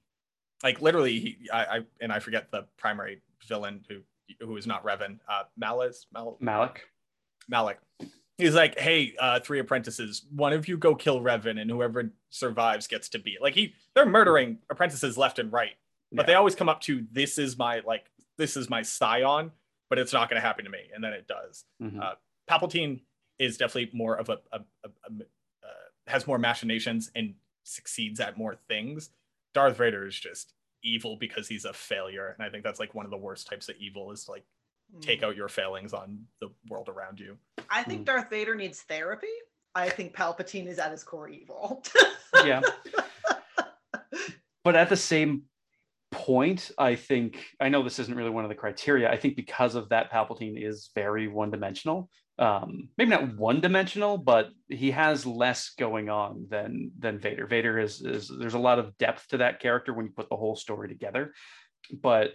like literally, he, I, I and I forget the primary villain who who is not Revan, uh, Malice, Mal, Malak. Malak. He's like, hey, uh, three apprentices, one of you go kill Revan, and whoever survives gets to be like he. They're murdering apprentices left and right, but Yeah. they always come up to this is my like this is my scion, but it's not going to happen to me, and then it does. Mhm. Uh, Palpatine is definitely more of a, a, a, a uh, has more machinations and succeeds at more things. Darth Vader is just evil because he's a failure, and I think that's like one of the worst types of evil is like take Mm. out your failings on the world around you. I think Mm. Darth Vader needs therapy. I think Palpatine is at his core evil. yeah. But at the same point, I think I know this isn't really one of the criteria. I think because of that, Palpatine is very one-dimensional. Um, maybe not one-dimensional, but he has less going on than than Vader. Vader is is there's a lot of depth to that character when you put the whole story together. But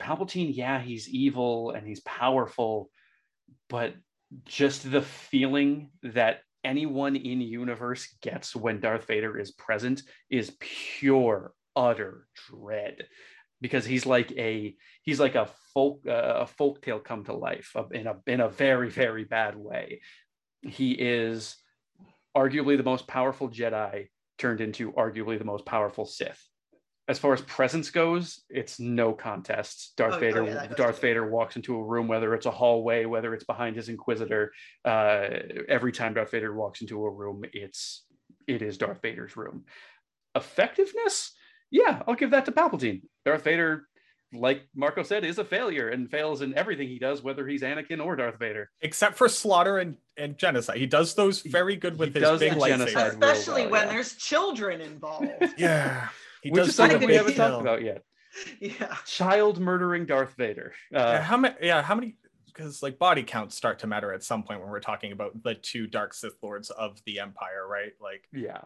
Palpatine, yeah, he's evil and he's powerful, but just the feeling that anyone in universe gets when Darth Vader is present is pure utter dread. Because he's like a he's like a folk uh, a folk tale come to life in a in a very very bad way. He is arguably the most powerful jedi turned into arguably the most powerful sith as far as presence goes, it's no contest. Darth Oh, oh, Vader, yeah, Darth. Vader walks into a room, whether it's a hallway, whether it's behind his Inquisitor. Uh, every time Darth Vader walks into a room, it's it is Darth Vader's room. Effectiveness, yeah, I'll give that to Palpatine. Darth Vader, like Marco said, is a failure and fails in everything he does, whether he's Anakin or Darth Vader. Except for slaughter and, and genocide. He does those very good with He his does big lightsaber. genocide. Especially well, when yeah. there's children involved. Yeah. He Which does is something we haven't kill. talked about yet. yeah. Child murdering Darth Vader. Yeah, Uh, how many yeah, how many because like body counts start to matter at some point when we're talking about the two dark Sith lords of the Empire, right? Like yeah.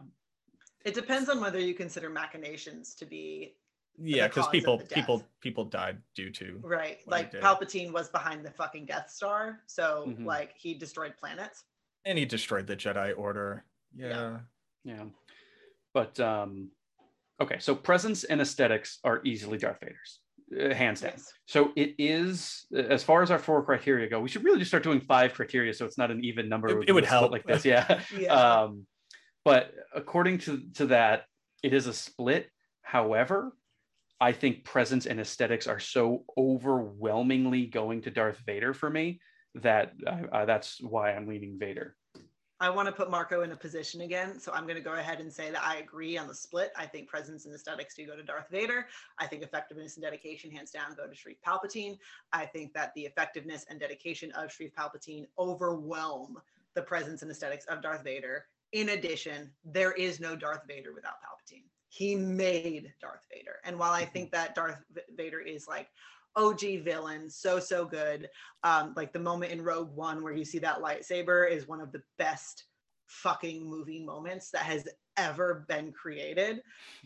It depends on whether you consider machinations to be yeah, because people people people died due to right. Like. Palpatine was behind the fucking Death Star, so Mhm. like he destroyed planets. and he destroyed the Jedi Order. Yeah. Yeah. Yeah. But um okay, so presence and aesthetics are easily Darth Vader's. Uh, hands down. Yes. So it is as far as our four criteria go, we should really just start doing five criteria so it's not an even number. It- it would help. like this. Yeah. Yeah. Um but according to to that, it is a split. However, I think presence and aesthetics are so overwhelmingly going to Darth Vader for me that uh, uh, that's why I'm leaning Vader. I want to put Marco in a position again, so I'm going to go ahead and say that I agree on the split. I think presence and aesthetics do go to Darth Vader. I think effectiveness and dedication, hands down, go to Sheev Palpatine. I think that the effectiveness and dedication of Sheev Palpatine overwhelm the presence and aesthetics of Darth Vader. In addition, there is no Darth Vader without Palpatine. He made Darth Vader, and while I mm-hmm. think that Darth Vader is like OG villain, so so good, um, like the moment in Rogue One where you see that lightsaber is one of the best fucking movie moments that has ever been created.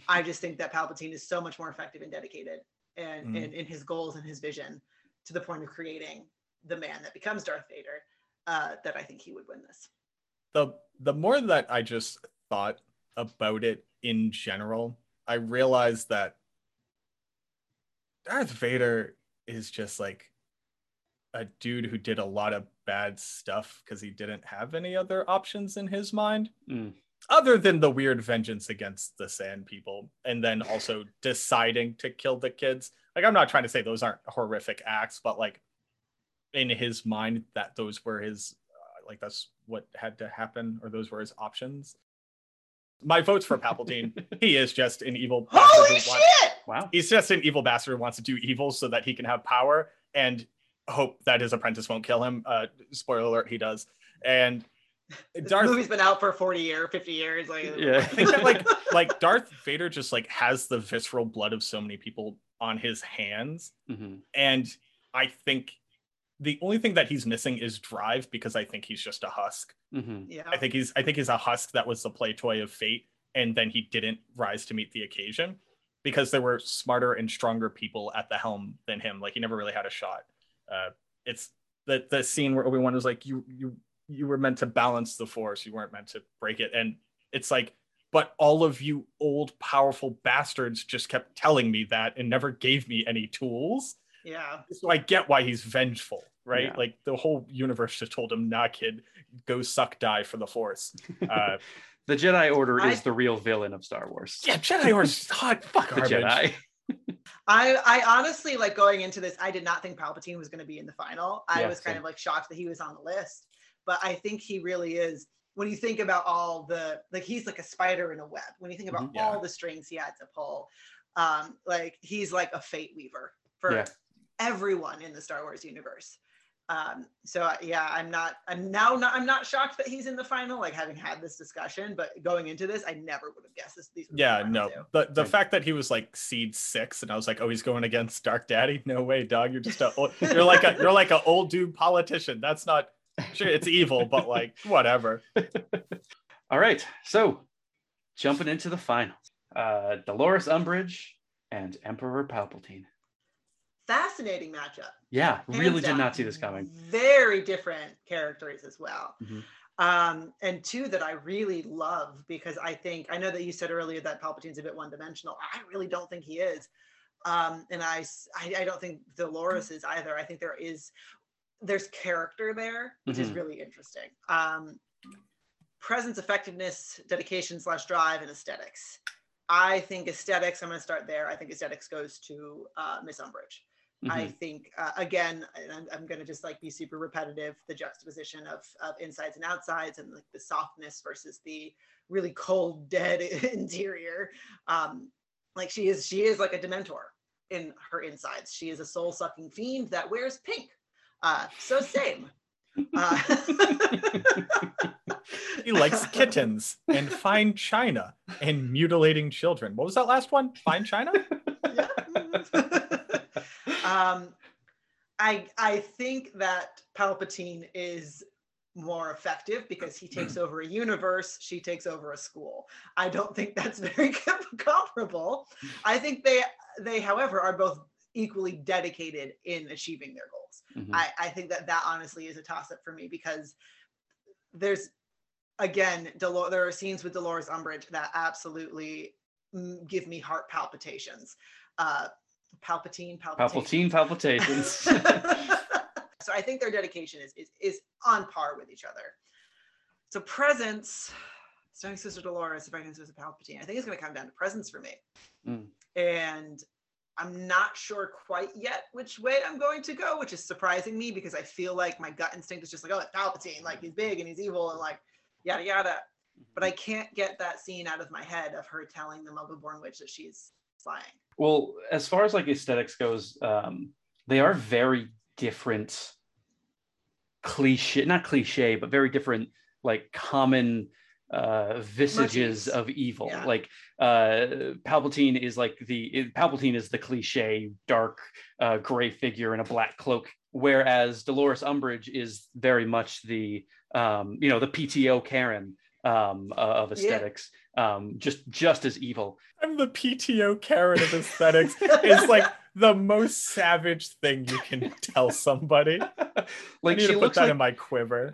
I just think that Palpatine is so much more effective and dedicated and in, in his goals and his vision to the point of creating the man that becomes Darth Vader. Uh, that I think he would win this. the the more that I just thought about it in general, I realized that Darth Vader is just like a dude who did a lot of bad stuff because he didn't have any other options in his mind Mm. other than the weird vengeance against the sand people and then also deciding to kill the kids like i'm not trying to say those aren't horrific acts but like in his mind that those were his uh, like that's what had to happen or those were his options my vote's for palpatine he is just an evil bastard Holy who wants- shit! Wow. he's just an evil bastard who wants to do evil so that he can have power and hope that his apprentice won't kill him uh spoiler alert he does and This Darth movie's been out for 40 years, 50 years. Like, Yeah. I think that like like Darth Vader just like has the visceral blood of so many people on his hands, Mhm. and I think the only thing that he's missing is drive because I think he's just a husk. Mhm. yeah. I think he's I think he's a husk that was the play toy of fate, and then he didn't rise to meet the occasion because there were smarter and stronger people at the helm than him. Like he never really had a shot. Uh, it's the the scene where Obi Wan was like, "You you you were meant to balance the force. You weren't meant to break it." And it's like, but all of you old powerful bastards just kept telling me that and never gave me any tools. Yeah. So I get why he's vengeful, right? Yeah. Like the whole universe just told him, "Nah, kid, go suck die for the force." Uh, The Jedi Order I- is the real villain of Star Wars. yeah, Jedi Order's hot. Fuck the. Jedi. I, I honestly like going into this. I did not think Palpatine was going to be in the final. I Yeah, was kind same. of like shocked that he was on the list, but I think he really is. When you think about all the like, he's like a spider in a web. When you think about Mhm, yeah. all the strings he had to pull, um, like he's like a fate weaver for Yeah. Everyone in the Star Wars universe. Um, so yeah, I'm not. I'm now not. I'm not shocked that he's in the final. Like having had this discussion, but going into this, I never would have guessed this. These would be the Yeah, no. two. The the Right. fact that he was like seed six, and I was like, oh, he's going against Dark Daddy. No way, dog. You're just a old, you're like a you're like an old dude politician. That's not sure it's evil, but like whatever. All right, so jumping into the finals, uh, Dolores Umbridge and Emperor Palpatine. Fascinating matchup. Yeah, really did not see this coming. Very different characters as well. Mhm. Um, and two that I really love because I think I know that you said earlier that Palpatine's a bit one-dimensional. I really don't think he is. Um, and I don't think Dolores is either. I think there is there's character there, which is Mhm. really interesting. Um, presence, effectiveness, dedication slash drive, and aesthetics. I think aesthetics. I'm going to start there. I think aesthetics goes to uh, Miss Umbridge. I Mhm. think uh, again, I'm, I'm going to just like be super repetitive. The juxtaposition of, of insides and outsides, and like the softness versus the really cold, dead interior. Um, like she is, she is like a Dementor in her insides. She is a soul sucking fiend that wears pink. Uh, so same. Uh, He likes kittens and fine china and mutilating children. What was that last one? Fine china? Yeah. Um, I I think that Palpatine is more effective because he takes over a universe, she takes over a school. I don't think that's very comparable. I think they they, however, are both equally dedicated in achieving their goals. Mhm. I, I think that that honestly is a toss up for me because there's again Delor- there are scenes with Dolores Umbridge that absolutely give me heart palpitations. Uh, Palpatine, Palpatine. Palpatine palpitations. so I think their dedication is, is is on par with each other. So presence, starting Sister Dolores, if I can Sister Palpatine, I think it's going to come down to presence for me. Mm. And I'm not sure quite yet which way I'm going to go, which is surprising me because I feel like my gut instinct is just like, oh, it's Palpatine, like he's big and he's evil and like yada yada. But I can't get that scene out of my head of her telling the Muggle-born witch that she's flying. Well, as far as like aesthetics goes, um, they are very different cliche, not cliche, but very different, like common uh visages of evil Yeah. like uh palpatine is like the it- palpatine is the cliche dark uh gray figure in a black cloak whereas dolores umbridge is very much the um you know the pto karen um uh, of Yeah. aesthetics um just just as evil I'm the PTO Karen of aesthetics is like the most savage thing you can tell somebody. I like need she to put looks that like in my quiver.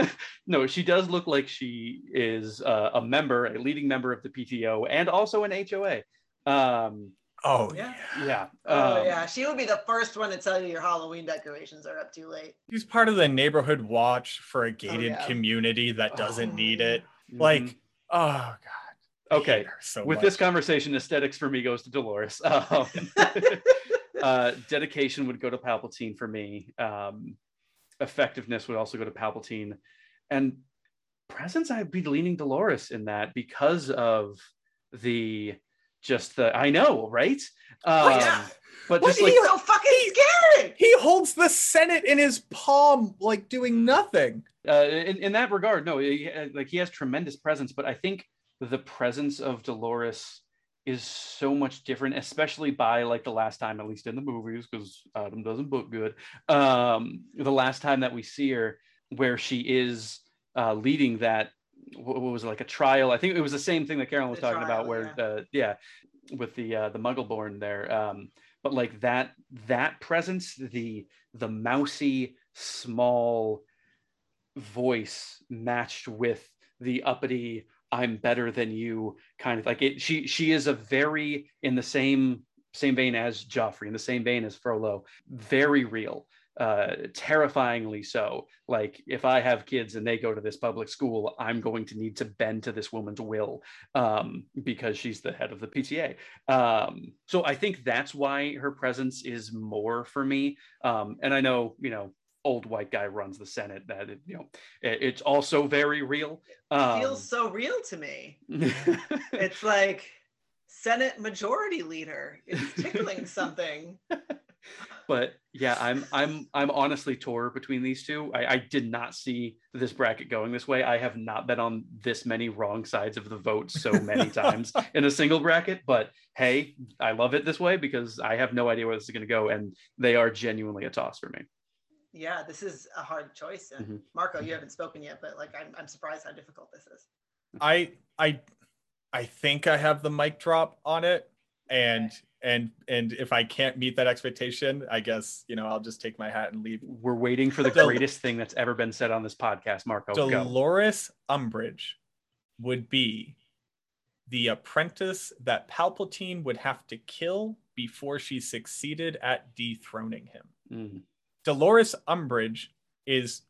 no, she does look like she is uh, a member, a leading member of the PTO, and also an HOA. Um, Oh Yeah. yeah. yeah. Oh um, yeah, she would be the first one to tell you your Halloween decorations are up too late. She's part of the neighborhood watch for a gated yeah. community that doesn't Oh, need it. mhm. Like, oh god. I Okay, so with much. this conversation, aesthetics for me goes to Dolores. Um, uh, dedication would go to Palpatine for me. Um, effectiveness would also go to Palpatine, and presence I'd be leaning Dolores in that because of the just the I know right. Um, yeah. But What just like you- so fucking scary. he holds the Senate in his palm, like doing nothing. uh, in, in that regard, no, he, like he has tremendous presence, but I think the presence of Dolores is so much different, especially by like the last time, at least in the movies, because Adam doesn't book good. Um, the last time that we see her, where she is uh, leading that, what, was it, like a trial? I think it was the same thing that Carolyn was The talking about, trial, where uh, yeah, with the uh, the Muggleborn there. Um, but like that that presence, the the mousy small voice matched with the uppity i'm better than you kind of like it she she is a very in the same same vein as joffrey in the same vein as frollo very real uh terrifyingly so like if i have kids and they go to this public school i'm going to need to bend to this woman's will um because she's the head of the pta um so i think that's why her presence is more for me um and i know you know old white guy runs the senate that it, you know it- it's also very real um, feels so real to me. It's like Senate Majority Leader. It's tickling something. but yeah i'm i'm i'm honestly torn between these two I, I did not see this bracket going this way i have not been on this many wrong sides of the vote so many times in a single bracket but hey i love it this way because i have no idea where this is going to go and they are genuinely a toss for me Yeah, this is a hard choice. And Mhm. Marco, you haven't spoken yet, but like I'm, I'm surprised how difficult this is. I I I think I have the mic drop on it. And and and if I can't meet that expectation, I guess you know I'll just take my hat and leave. we're waiting for the Del- greatest thing that's ever been said on this podcast marco go Dolores Umbridge would be the apprentice that Palpatine would have to kill before she succeeded at dethroning him. Mhm. Dolores Umbridge is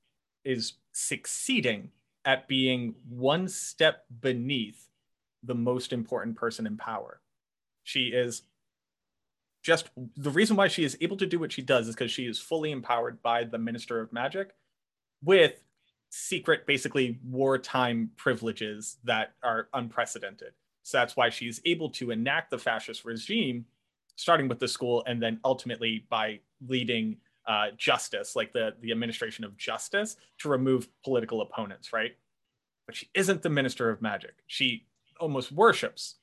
is succeeding at being one step beneath the most important person in power. She is just the reason why she is able to do what she does is because she is fully empowered by the Minister of Magic with secret, basically wartime privileges that are unprecedented. So that's why she's able to enact the fascist regime, starting with the school and then ultimately by leading uh, justice, like the, the administration of justice, to remove political opponents, right? But she isn't the Minister of Magic. She almost worships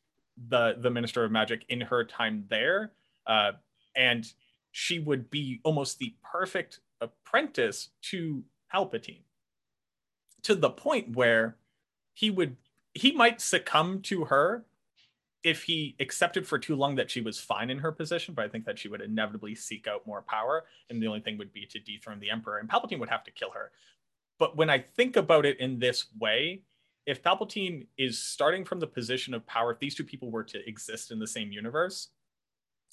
the, the Minister of Magic in her time there uh, and she would be almost the perfect apprentice to Palpatine to the point where he would he might succumb to her if he accepted for too long that she was fine in her position, but I think that she would inevitably seek out more power, and the only thing would be to dethrone the Emperor, and Palpatine would have to kill her. But when I think about it in this way, if Palpatine is starting from the position of power, if these two people were to exist in the same universe,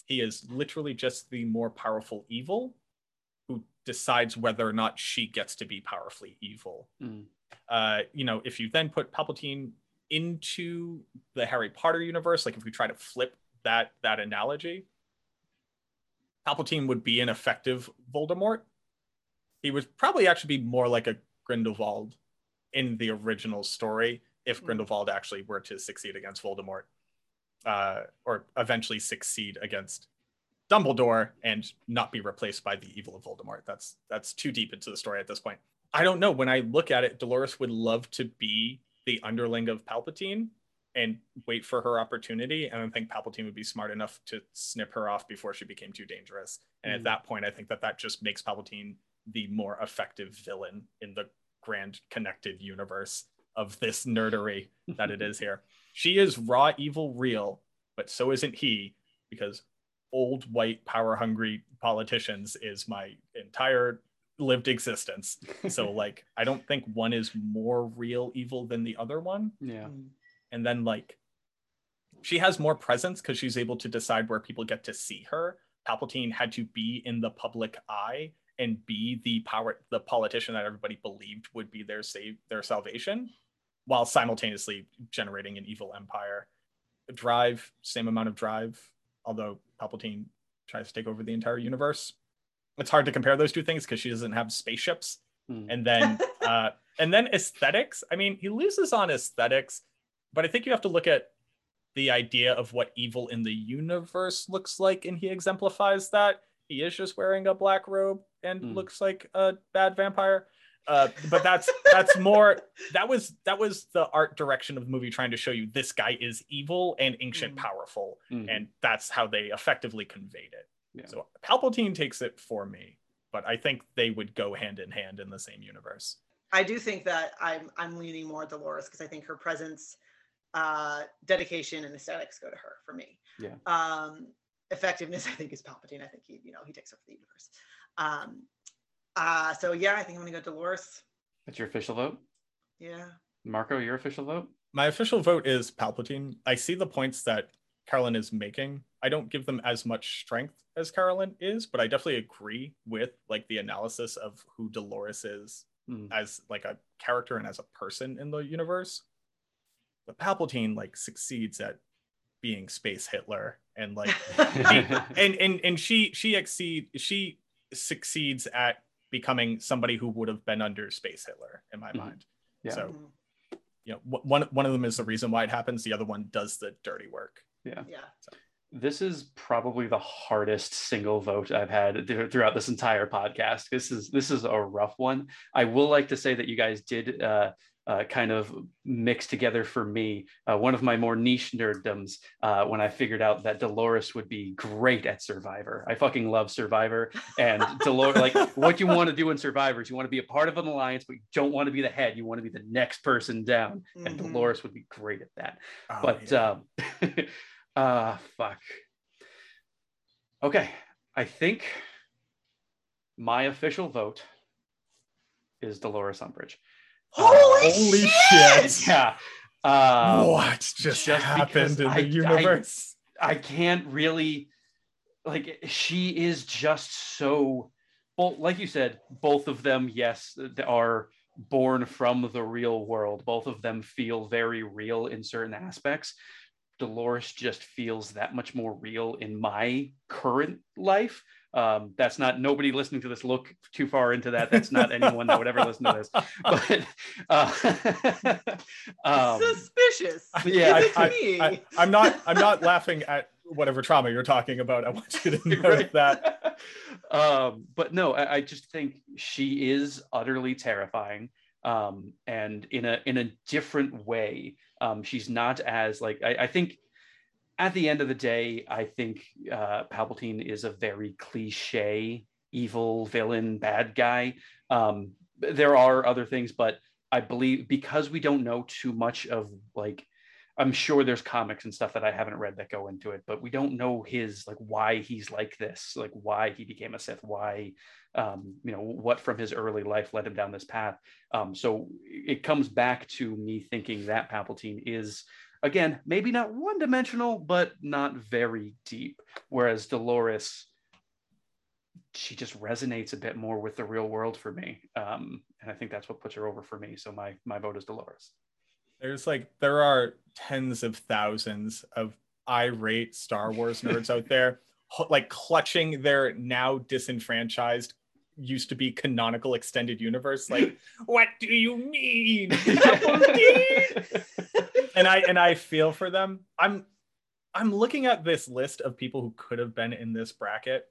he is literally just the more powerful evil who decides whether or not she gets to be powerfully evil. Mm. Uh, you know, if you then put Palpatine into the Harry Potter universe, like if we try to flip that that analogy, Palpatine would be an effective Voldemort. He would probably actually be more like a Grindelwald in the original story if hmm. Grindelwald actually were to succeed against Voldemort uh, or eventually succeed against Dumbledore and not be replaced by the evil of Voldemort. That's that's too deep into the story at this point. I don't know. When I look at it, Dolores would love to be the underling of Palpatine and wait for her opportunity. And I think Palpatine would be smart enough to snip her off before she became too dangerous. And mm. at that point, I think that that just makes Palpatine the more effective villain in the grand connected universe of this nerdery that it is here. She is raw evil real, but so isn't he because old white power hungry politicians is my entire lived existence. So like I don't think one is more real evil than the other one. Yeah. Mm. And then like she has more presence because she's able to decide where people get to see her. Palpatine had to be in the public eye and be the power the politician that everybody believed would be their save their salvation while simultaneously generating an evil empire. Drive, same amount of drive, although Palpatine tries to take over the entire universe. It's hard to compare those two things because she doesn't have spaceships. Hmm. And then uh and then aesthetics. I mean, he loses on aesthetics, but I think you have to look at the idea of what evil in the universe looks like, and he exemplifies that. He is just wearing a black robe and hmm. looks like a bad vampire. Uh, but that's that's more that was that was the art direction of the movie trying to show you this guy is evil and ancient mm. powerful mm-hmm. and that's how they effectively conveyed it yeah. so palpatine takes it for me but i think they would go hand in hand in the same universe i do think that i'm i'm leaning more dolores because i think her presence uh dedication and aesthetics go to her for me yeah um effectiveness i think is palpatine i think he you know he takes over the universe um uh, so yeah, I think I'm gonna go Dolores. That's your official vote. Yeah. Marco, your official vote. My official vote is Palpatine. I see the points that Carolyn is making. I don't give them as much strength as Carolyn is, but I definitely agree with like the analysis of who Dolores is mm. as like a character and as a person in the universe. But Palpatine like succeeds at being space Hitler and like and and and she she exceed she succeeds at becoming somebody who would have been under Space Hitler in my mm-hmm. mind. Yeah. So, you know, one one of them is the reason why it happens. The other one does the dirty work. Yeah. Yeah. So. This is probably the hardest single vote I've had th- throughout this entire podcast. This is this is a rough one. I will like to say that you guys did uh, uh, kind of mixed together for me. Uh, one of my more niche nerddoms uh, when I figured out that Dolores would be great at Survivor. I fucking love Survivor. And Dolores, like what you want to do in Survivor is you want to be a part of an alliance, but you don't want to be the head. You want to be the next person down. Mm-hmm. And Dolores would be great at that. Oh, but yeah. um, uh, fuck. Okay. I think my official vote is Dolores Umbridge. Holy, Holy shit. shit. Yeah. Um, what just, just happened in the universe? I, I can't really like she is just so well, like you said, both of them, yes, are born from the real world. Both of them feel very real in certain aspects. Dolores just feels that much more real in my current life. Um, that's not nobody listening to this look too far into that. That's not anyone that would ever listen to this. But uh, um, Suspicious. yeah, Give it to I, me. I, I'm not. I'm not laughing at whatever trauma you're talking about. I want you to know Right. that. um, but no, I, I just think she is utterly terrifying. Um, and in a in a different way. Um, she's not as like I, I think at the end of the day, I think uh, Palpatine is a very cliche evil villain bad guy. Um, there are other things, but I believe because we don't know too much of like I'm sure there's comics and stuff that I haven't read that go into it, but we don't know his like why he's like this, like why he became a Sith, why um, you know what from his early life led him down this path. Um, so it comes back to me thinking that Palpatine is again maybe not one dimensional, but not very deep. Whereas Dolores, she just resonates a bit more with the real world for me, um, and I think that's what puts her over for me. So my my vote is Dolores. There's like there are tens of thousands of irate Star Wars nerds out there, like clutching their now disenfranchised used to be canonical extended universe. Like, what do you mean? Palpatine? and I and I feel for them. I'm I'm looking at this list of people who could have been in this bracket.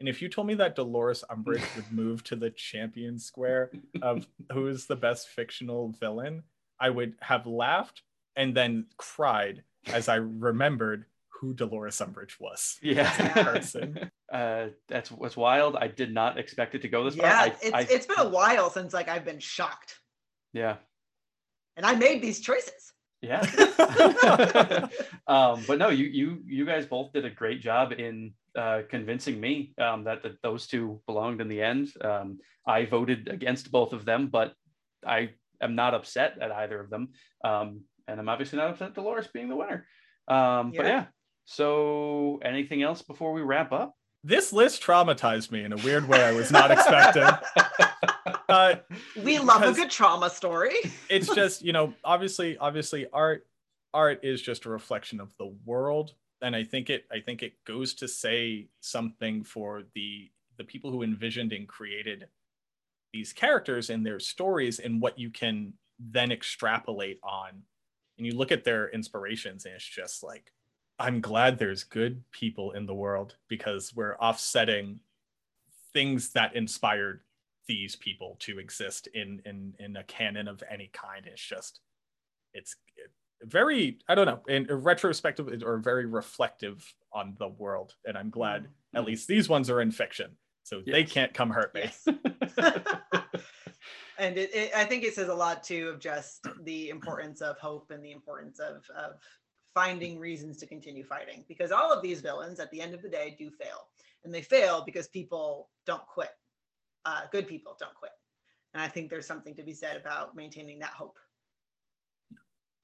And if you told me that Dolores Umbridge would move to the champion square of who is the best fictional villain, I would have laughed and then cried as I remembered who Dolores Umbridge was. Yeah. as a person. uh, that's what's wild. I did not expect it to go this yeah, far. I, it's I, it's been a while since like I've been shocked, yeah, and I made these choices. Yeah. um, but no, you you you guys both did a great job in uh, convincing me um, that, that those two belonged in the end. Um, I voted against both of them, but I am not upset at either of them, um, and I'm obviously not upset at Dolores being the winner. Um, But Yeah. yeah. So, anything else before we wrap up? This list traumatized me in a weird way I was not expecting. Uh, we love a good trauma story. it's just you know obviously obviously art art is just a reflection of the world and i think it i think it goes to say something for the the people who envisioned and created these characters and their stories and what you can then extrapolate on and you look at their inspirations and it's just like i'm glad there's good people in the world because we're offsetting things that inspired these people to exist in in in a canon of any kind. It's just it's very i don't know in retrospective or very reflective on the world. And i'm glad at mm-hmm. least these ones are in fiction. So they can't come hurt me. Yes. and it, it, I think it says a lot too of just the importance of hope and the importance of, of finding reasons to continue fighting because all of these villains at the end of the day do fail. And they fail because people don't quit. Uh, good people don't quit. And i think there's something to be said about maintaining that hope.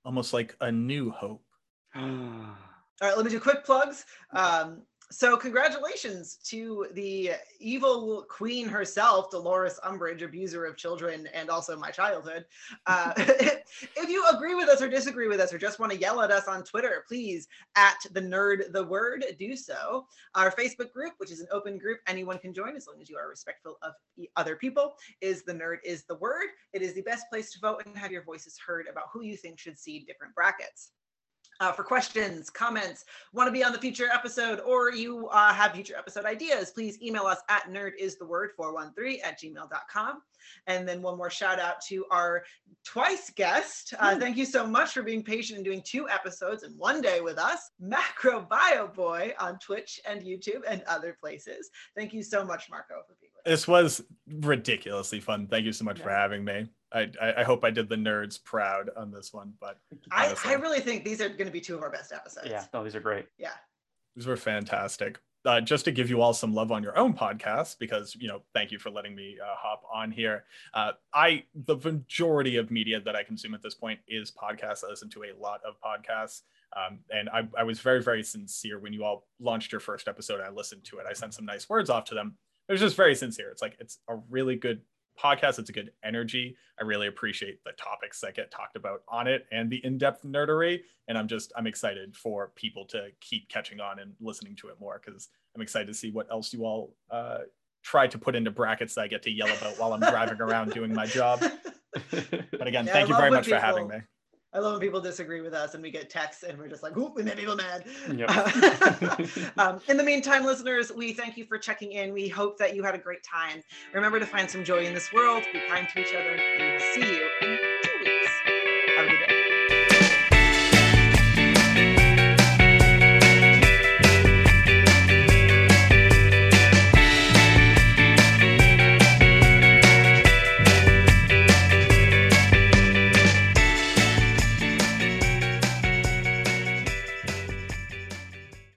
Almost like a new hope. All right let me do quick plugs. Um, so congratulations to the evil queen herself dolores umbridge abuser of children and also my childhood. Uh, if you agree with us or disagree with us or just want to yell at us on twitter please at the nerd the word do so. Our facebook group which is an open group anyone can join as long as you are respectful of other people is the nerd is the word. It is the best place to vote and have your voices heard about who you think should see different brackets uh, for questions, comments, want to be on the future episode, or you uh, have future episode ideas, please email us at nerdistheword413 at gmail.com. And then one more shout out to our twice guest. Uh, thank you so much for being patient and doing two episodes in one day with us, Macro Bio Boy on Twitch and YouTube and other places. Thank you so much, Marco, for being with us. this was ridiculously fun thank you so much for having me I, I i hope i did the nerds proud on this one but I. I really think these are going to be two of our best episodes. yeah, no, these are great. Yeah. These were fantastic. Uh, just to give you all some love on your own podcast, because you know, thank you for letting me uh, hop on here. Uh, I the majority of media that I consume at this point is podcasts. I listen to a lot of podcasts, um, and I, I was very very sincere when you all launched your first episode. I listened to it. I sent some nice words off to them. It was just very sincere. It's like it's a really good podcast. It's a good energy. I really appreciate the topics that get talked about on it and the in-depth nerdery. And I'm just I'm excited for people to keep catching on and listening to it more because I'm excited to see what else you all uh, try to put into brackets that I get to yell about while I'm driving around doing my job. But again, Yeah, I thank you very when much for having me. I love when people disagree with us and we get texts and we're just like, "Oop, we made people mad." Yep. um, in the meantime, listeners, we thank you for checking in. We hope that you had a great time. Remember to find some joy in this world, be kind to each other, and we'll see you